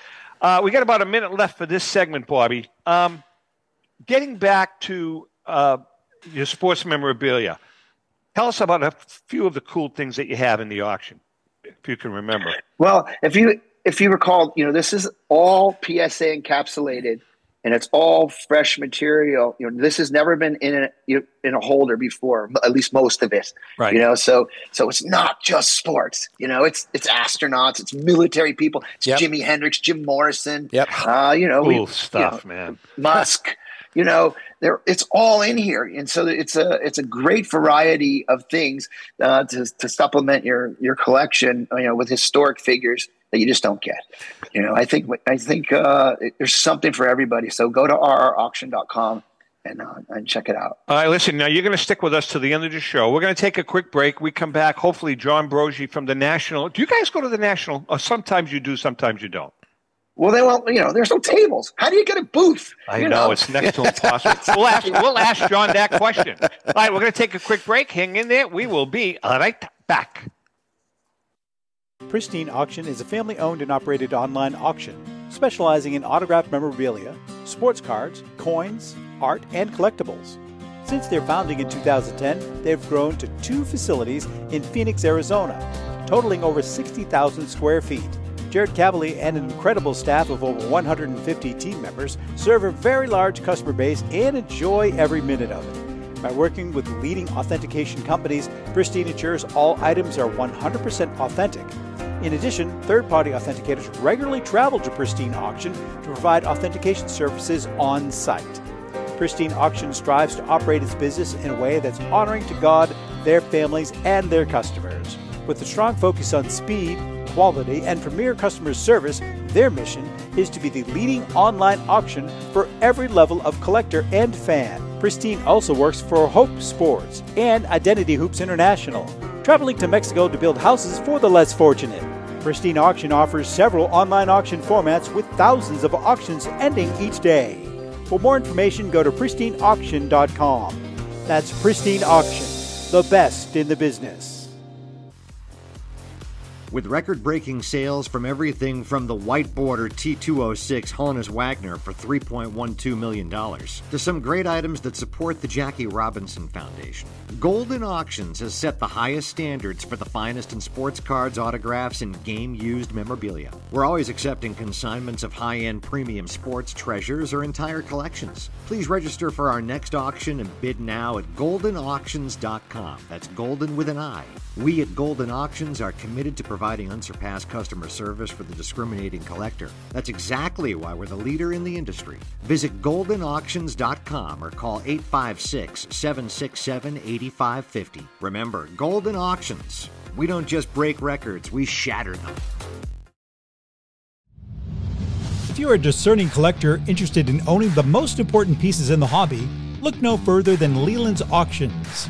Uh, we got about a minute left for this segment, Bobby. Um, getting back to uh, your sports memorabilia, tell us about a few of the cool things that you have in the auction, if you can remember. Well, if you if you recall, you know this is all PSA encapsulated, and it's all fresh material. You know this has never been in a you know, in a holder before, at least most of it. Right. You know, so so it's not just sports. You know, it's it's astronauts, it's military people, it's Yep. Jimi Hendrix, Jim Morrison. Yep. Uh, you know, we- Cool you stuff, know, man. Musk. You know, there it's all in here, and so it's a it's a great variety of things uh, to to supplement your your collection. You know, with historic figures that you just don't get. You know, I think I think uh, there's something for everybody. So go to rrauction.com and uh, and check it out. All right, listen, now you're going to stick with us to the end of the show. We're going to take a quick break. We come back, hopefully, John Broggi from the National. Do you guys go to the National? Or sometimes you do, sometimes you don't. Well, they won't. You know, there's no tables. How do you get a booth? I you know, it's next to impossible. we'll, ask, we'll ask John that question. All right, we're going to take a quick break. Hang in there. We will be right back. Pristine Auction is a family owned and operated online auction specializing in autographed memorabilia, sports cards, coins, art, and collectibles. Since their founding in 2010, they've grown to two facilities in Phoenix, Arizona, totaling over 60,000 square feet. Jared Cavalier and an incredible staff of over 150 team members serve a very large customer base and enjoy every minute of it. By working with leading authentication companies, Pristine ensures all items are 100% authentic. In addition, third party authenticators regularly travel to Pristine Auction to provide authentication services on site. Pristine Auction strives to operate its business in a way that's honoring to God, their families, and their customers. With a strong focus on speed, quality, and premier customer service, their mission is to be the leading online auction for every level of collector and fan. Pristine also works for Hope Sports and Identity Hoops International, traveling to Mexico to build houses for the less fortunate. Pristine Auction offers several online auction formats with thousands of auctions ending each day. For more information, go to pristineauction.com. That's Pristine Auction, the best in the business. With record breaking sales from everything from the white border T206 Honus Wagner for $3.12 million to some great items that support the Jackie Robinson Foundation, Goldin Auctions has set the highest standards for the finest in sports cards, autographs, and game used memorabilia. We're always accepting consignments of high end premium sports treasures or entire collections. Please register for our next auction and bid now at goldinauctions.com. That's Goldin with an I. We at Goldin Auctions are committed to providing unsurpassed customer service for the discriminating collector. That's exactly why we're the leader in the industry. Visit goldinauctions.com or call 856 767 8550. Remember, Goldin Auctions. We don't just break records, we shatter them. If you're a discerning collector interested in owning the most important pieces in the hobby, look no further than Leland's Auctions.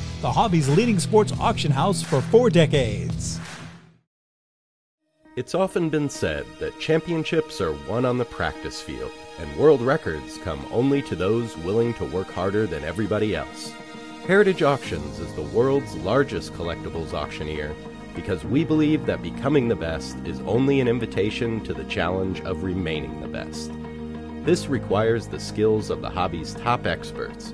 the hobby's leading sports auction house for four decades. It's often been said that championships are won on the practice field, and world records come only to those willing to work harder than everybody else. Heritage Auctions is the world's largest collectibles auctioneer because we believe that becoming the best is only an invitation to the challenge of remaining the best. This requires the skills of the hobby's top experts,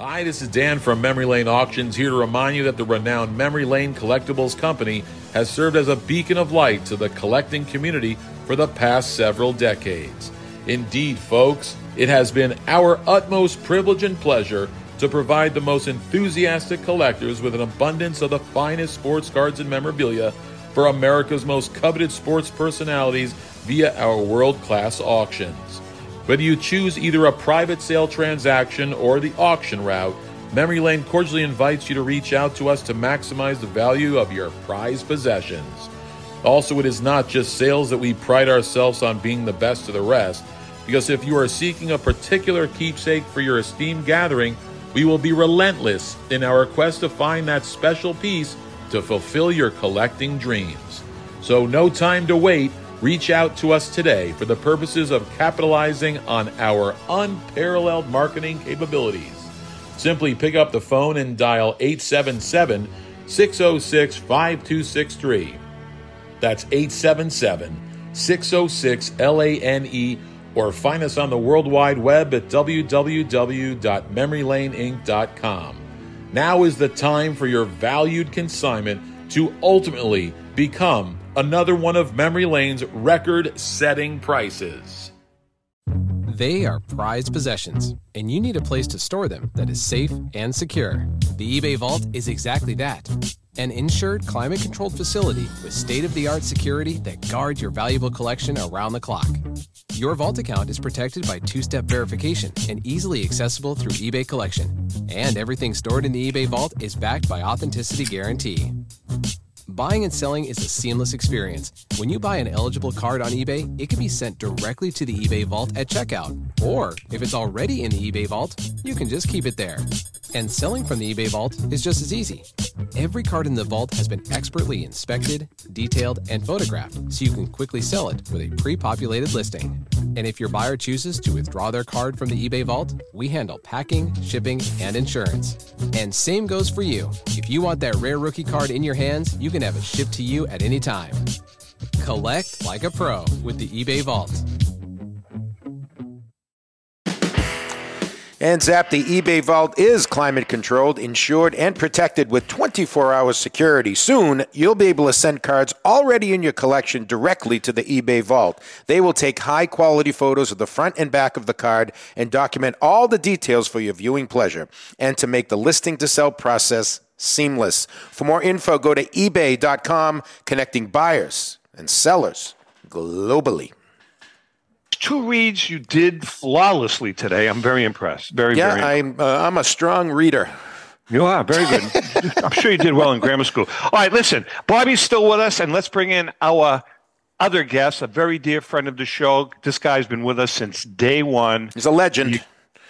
Hi, this is Dan from Memory Lane Auctions here to remind you that the renowned Memory Lane Collectibles Company has served as a beacon of light to the collecting community for the past several decades. Indeed, folks, it has been our utmost privilege and pleasure to provide the most enthusiastic collectors with an abundance of the finest sports cards and memorabilia for America's most coveted sports personalities via our world class auctions. Whether you choose either a private sale transaction or the auction route, Memory Lane cordially invites you to reach out to us to maximize the value of your prized possessions. Also, it is not just sales that we pride ourselves on being the best of the rest, because if you are seeking a particular keepsake for your esteemed gathering, we will be relentless in our quest to find that special piece to fulfill your collecting dreams. So, no time to wait. Reach out to us today for the purposes of capitalizing on our unparalleled marketing capabilities. Simply pick up the phone and dial 877 606 5263. That's 877 606 LANE or find us on the World Wide Web at www.memorylaneinc.com. Now is the time for your valued consignment to ultimately become another one of Memory Lane's record setting prices. They are prized possessions, and you need a place to store them that is safe and secure. The eBay Vault is exactly that an insured, climate controlled facility with state of the art security that guards your valuable collection around the clock. Your Vault account is protected by two step verification and easily accessible through eBay Collection. And everything stored in the eBay Vault is backed by Authenticity Guarantee. Buying and selling is a seamless experience. When you buy an eligible card on eBay, it can be sent directly to the eBay vault at checkout. Or, if it's already in the eBay vault, you can just keep it there. And selling from the eBay vault is just as easy. Every card in the vault has been expertly inspected, detailed, and photographed so you can quickly sell it with a pre populated listing. And if your buyer chooses to withdraw their card from the eBay vault, we handle packing, shipping, and insurance. And same goes for you. If you want that rare rookie card in your hands, you can have it shipped to you at any time. Collect like a pro with the eBay Vault. And Zap, the eBay Vault is climate controlled, insured, and protected with 24 hour security. Soon, you'll be able to send cards already in your collection directly to the eBay Vault. They will take high quality photos of the front and back of the card and document all the details for your viewing pleasure and to make the listing to sell process seamless. For more info, go to ebay.com, connecting buyers and sellers globally two reads you did flawlessly today. I'm very impressed. Very, yeah, very I'm, uh, I'm a strong reader. You are very good. I'm sure you did well in grammar school. All right, listen, Bobby's still with us, and let's bring in our other guest, a very dear friend of the show. This guy's been with us since day one. He's a legend. He,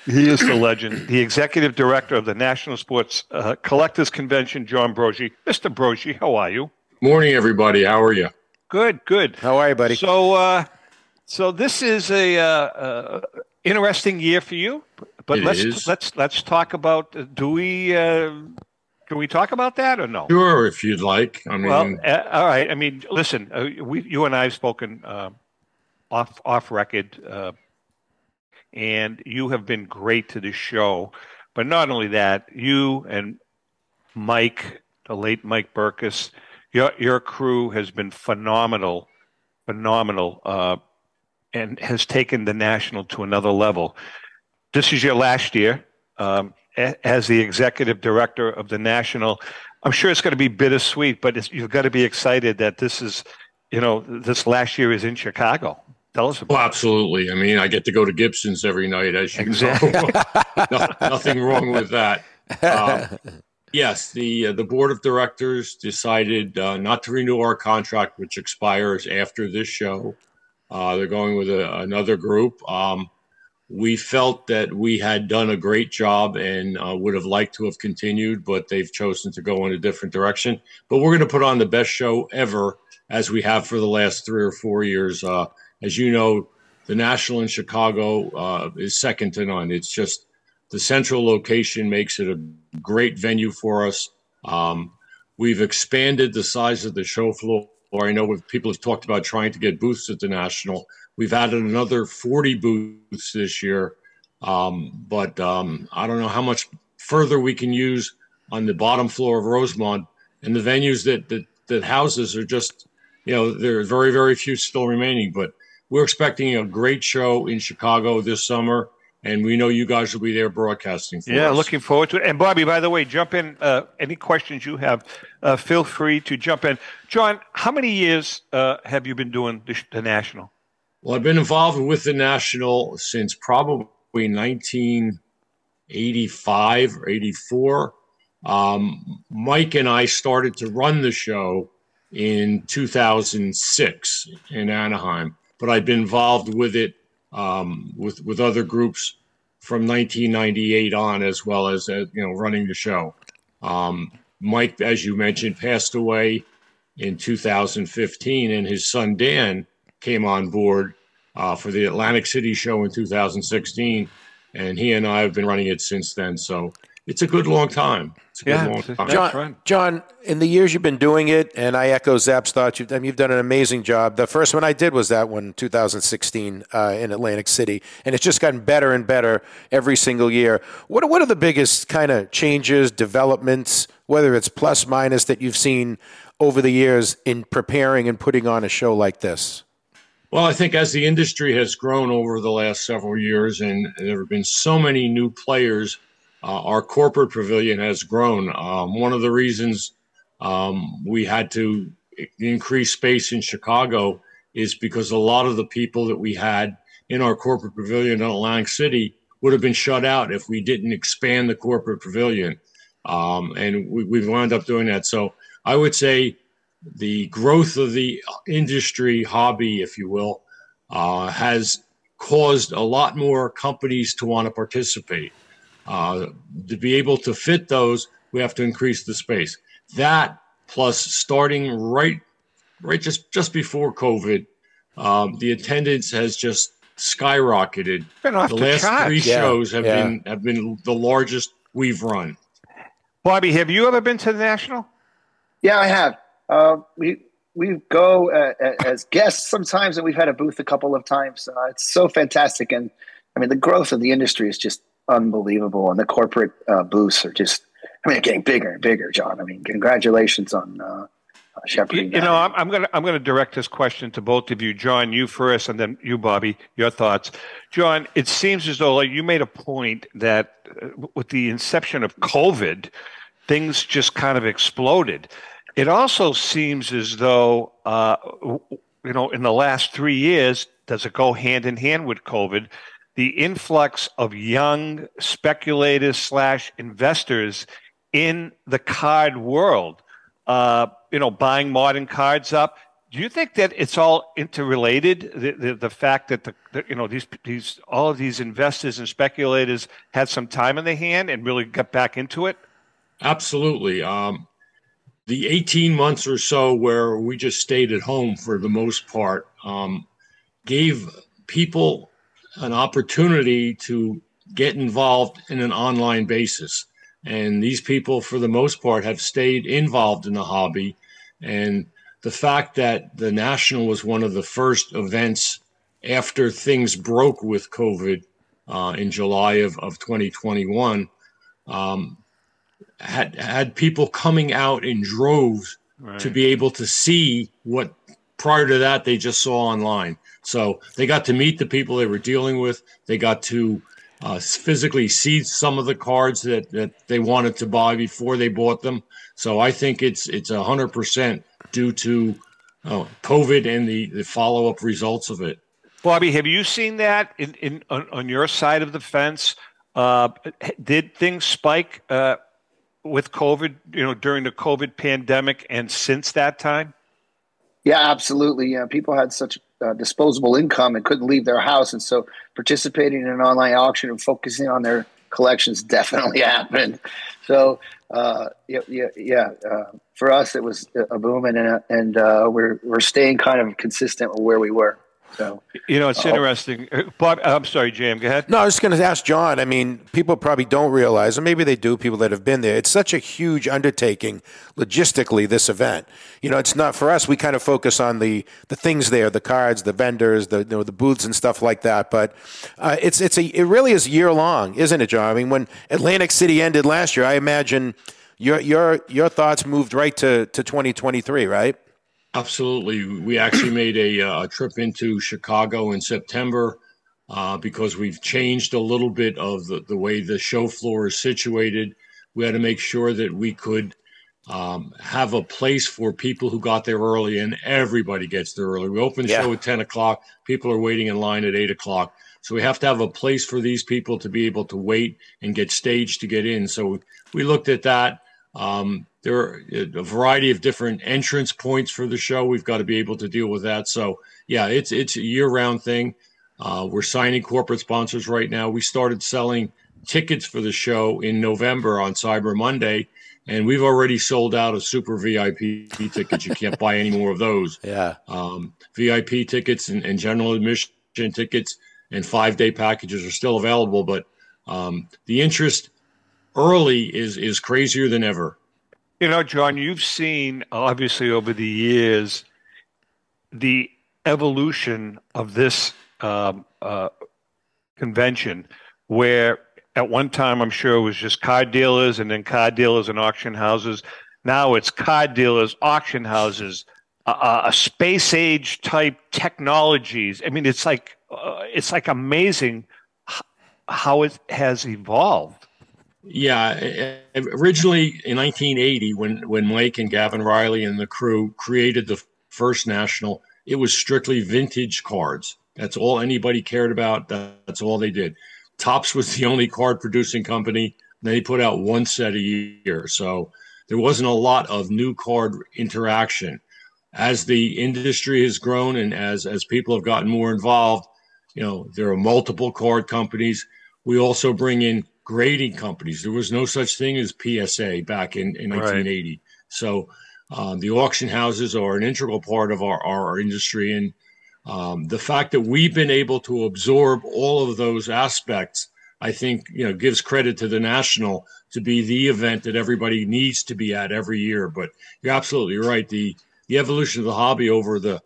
he is the legend. The executive director of the National Sports uh, Collectors Convention, John Broggi. Mr. Broggi, how are you? Morning, everybody. How are you? Good, good. How are you, buddy? So, uh, so this is a uh, uh, interesting year for you, but It let's is. let's let's talk about uh, do we uh, Can we talk about that or no? Sure, if you'd like. I mean, well, uh, all right. I mean, listen, uh, we, you and I have spoken uh, off off record, uh, and you have been great to the show. But not only that, you and Mike, the late Mike Berkus, your your crew has been phenomenal, phenomenal, uh, and has taken the national to another level. This is your last year um, as the executive director of the national. I'm sure it's going to be bittersweet, but you've got to be excited that this is, you know, this last year is in Chicago. Tell us about. Well, absolutely. I mean, I get to go to Gibson's every night, as you exactly. know. no, nothing wrong with that. Um, yes, the uh, the board of directors decided uh, not to renew our contract, which expires after this show. Uh, they're going with a, another group. Um, we felt that we had done a great job and uh, would have liked to have continued, but they've chosen to go in a different direction. But we're going to put on the best show ever, as we have for the last three or four years. As you know, the National in Chicago uh, is second to none. It's just the central location makes it a great venue for us. Um, we've expanded the size of the show floor. Or I know people have talked about trying to get booths at the National. We've added another 40 booths this year, um, but um, I don't know how much further we can use on the bottom floor of Rosemont. And the venues that, that, that houses are just, you know, there are very, very few still remaining. But we're expecting a great show in Chicago this summer and we know you guys will be there broadcasting. yeah, us. looking forward to it. And Bobby, by the way, jump in. Uh, any questions you have, uh, feel free to jump in. John, how many years uh, have you been doing the, the, national? Well, I've been involved with the National since probably 1985 or 84. Um, Mike and I started to run the show in 2006 in Anaheim, but I've been involved with it um, with with other groups from 1998 on, as well as uh, you know running the show. Um, Mike, as you mentioned, passed away in 2015, and his son Dan came on board uh, for the Atlantic City show in 2016, and he and I have been running it since then. So it's a good long time. It's a yeah, long time. John, John, in the years you've been doing it, and I echo Zap's thoughts, you've done, you've done an amazing job. The first one I did was that one, 2016, uh, in Atlantic City, and it's just gotten better and better every single year. What, what are the biggest kind of changes, developments, whether it's plus minus, that you've seen over the years in preparing and putting on a show like this? Well, I think as the industry has grown over the last several years, and there have been so many new players, uh, our corporate pavilion has grown. Um, one of the reasons um, we had to increase space in Chicago is because a lot of the people that we had in our corporate pavilion in Atlantic City would have been shut out if we didn't expand the corporate pavilion. Um, and we, we've wound up doing that. So I would say the growth of the industry hobby, if you will, uh, has caused a lot more companies to want to participate. Uh, to be able to fit those, we have to increase the space. That plus starting right, right just just before COVID, um, the attendance has just skyrocketed. the last chart. three Yeah, shows have yeah. been have been the largest we've run. Bobby, have you ever been to the national? Yeah, I have. Uh, we we go uh, as guests sometimes, and we've had a booth a couple of times. Uh, it's so fantastic, and I mean the growth of the industry is just unbelievable, and the corporate uh, booths are just. I mean, they're getting bigger and bigger, John. I mean, congratulations on uh, uh, shepherding. You know, I'm, I'm gonna I'm gonna direct this question to both of you, John. You first, and then you, Bobby. Your thoughts, John. It seems as though like you made a point that uh, with the inception of COVID, things just kind of exploded. It also seems as though uh, you know in the last three years, does it go hand in hand with COVID? The influx of young speculators slash investors in the card world uh, you know, buying modern cards up. Do you think that it's all interrelated? The, the, the fact that the, the you know these these all of these investors and speculators had some time in their hand and really got back into it. Absolutely. Um, the 18 months or so where we just stayed at home for the most part um, gave people an opportunity to get involved in an online basis. And these people, for the most part, have stayed involved in the hobby. And the fact that the National was one of the first events after things broke with COVID uh, in July of, of 2021 um, had had people coming out in droves right. to be able to see what prior to that they just saw online. So they got to meet the people they were dealing with. They got to uh, physically see some of the cards that, that they wanted to buy before they bought them. So I think it's it's a hundred percent due to uh, COVID and the, the follow up results of it. Bobby, have you seen that in, in on, on your side of the fence? Uh, did things spike uh, with COVID, you know, during the COVID pandemic and since that time? Yeah, absolutely. Yeah, people had such uh, disposable income and couldn't leave their house, and so participating in an online auction and focusing on their collections definitely happened. So, uh, yeah, yeah, yeah. Uh, for us, it was a boom, and and uh, we're we're staying kind of consistent with where we were. So you know, it's uh, interesting. Bob, I'm sorry, Jam. Go ahead. No, I was just going to ask John. I mean, people probably don't realize, or maybe they do. People that have been there, it's such a huge undertaking logistically. This event, you know, it's not for us. We kind of focus on the the things there, the cards, the vendors, the you know, the booths and stuff like that. But uh, it's it's a it really is year long, isn't it, John? I mean, when Atlantic City ended last year, I imagine your your your thoughts moved right to to 2023, right? Absolutely. We actually made a, uh, a trip into Chicago in September uh, because we've changed a little bit of the, the way the show floor is situated. We had to make sure that we could um, have a place for people who got there early, and everybody gets there early. We open the yeah. show at 10 o'clock, people are waiting in line at 8 o'clock. So we have to have a place for these people to be able to wait and get staged to get in. So we looked at that. Um, there are a variety of different entrance points for the show. We've got to be able to deal with that. So yeah, it's it's a year round thing. Uh, we're signing corporate sponsors right now. We started selling tickets for the show in November on Cyber Monday, and we've already sold out of super VIP tickets. You can't buy any more of those. Yeah. Um, VIP tickets and, and, general admission tickets and five day packages are still available, but um, the interest early is is crazier than ever. You know, John, you've seen obviously over the years the evolution of this um, uh, convention, where at one time I'm sure it was just car dealers and then car dealers and auction houses. Now it's car dealers, auction houses, uh, a space age type technologies. I mean, it's like uh, it's like amazing how it has evolved. Yeah, uh, uh, originally in 1980, when when Mike and Gavin Riley and the crew created the first national, it was strictly vintage cards. That's all anybody cared about. That's all they did. Topps was the only card producing company. They put out one set a year, so there wasn't a lot of new card interaction. As the industry has grown and as as people have gotten more involved, you know there are multiple card companies. We also bring in grading companies. There was no such thing as PSA back in, in 1980. Right. So um, the auction houses are an integral part of our, our industry. And um, the fact that we've been able to absorb all of those aspects, I think, you know, gives credit to the national to be the event that everybody needs to be at every year. But you're absolutely right. The the evolution of the hobby over the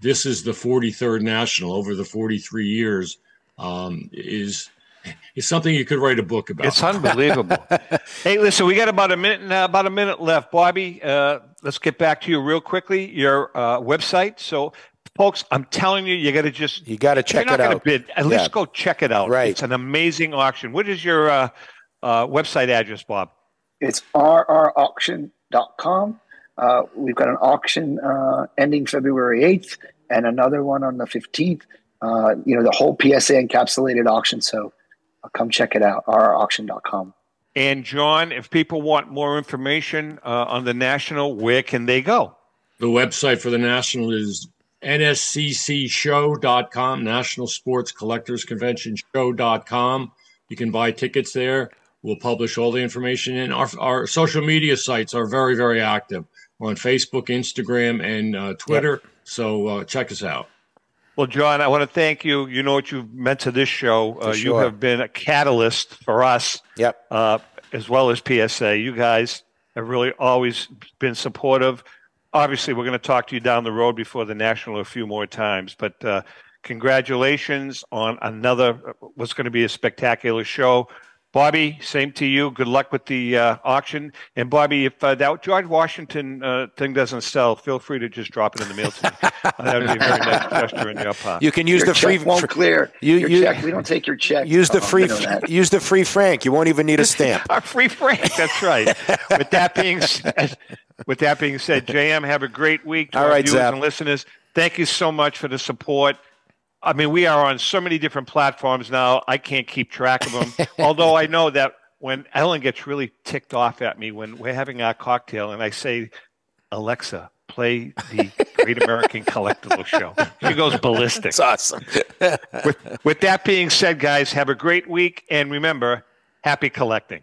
this is the 43rd national over the 43 years um, is is something you could write a book about. It's unbelievable. hey, listen, we got about a minute uh, about a minute left, Bobby. Uh, let's get back to you real quickly. Your uh, website. So, folks, I'm telling you, you got to just you got to check it out. Bid, at yeah. least go check it out. Right, it's an amazing auction. What is your uh, uh, website address, Bob? It's rrauction.com. Uh, we've got an auction uh, ending February 8th and another one on the 15th. Uh, you know, the whole PSA encapsulated auction. So come check it out, rrauction.com. And John, if people want more information uh, on the National, where can they go? The website for the National is nsccshow.com, National Sports Collectors Convention Show.com. You can buy tickets there. We'll publish all the information. And our, our social media sites are very, very active. We're on Facebook, Instagram, and uh, Twitter. Yep. So uh, check us out. Well, John, I want to thank you. You know what you've meant to this show. Uh, sure. You have been a catalyst for us. Yep. Uh, as well as PSA. You guys have really always been supportive. Obviously, we're going to talk to you down the road before the national a few more times, but uh, congratulations on another what's going to be a spectacular show. Bobby, same to you. Good luck with the uh, auction. And Bobby, if uh, that George Washington uh, thing doesn't sell, feel free to just drop it in the mail to me. that would be a very nice gesture in your part. You can use your the free. check won't clear. You, your you check. We don't take your check. use the Oh, free. you know that. Use the free Frank. You won't even need a stamp. Our free Frank. That's right. with that being said, with that being said, JM, have a great week. To All our viewers Zap. and listeners. Thank you so much for the support. I mean, we are on so many different platforms now. I can't keep track of them. Although I know that when Ellen gets really ticked off at me when we're having our cocktail and I say, Alexa, play the Great American Collectible Show, she goes ballistic. That's awesome. with, with that being said, guys, have a great week. And remember, happy collecting.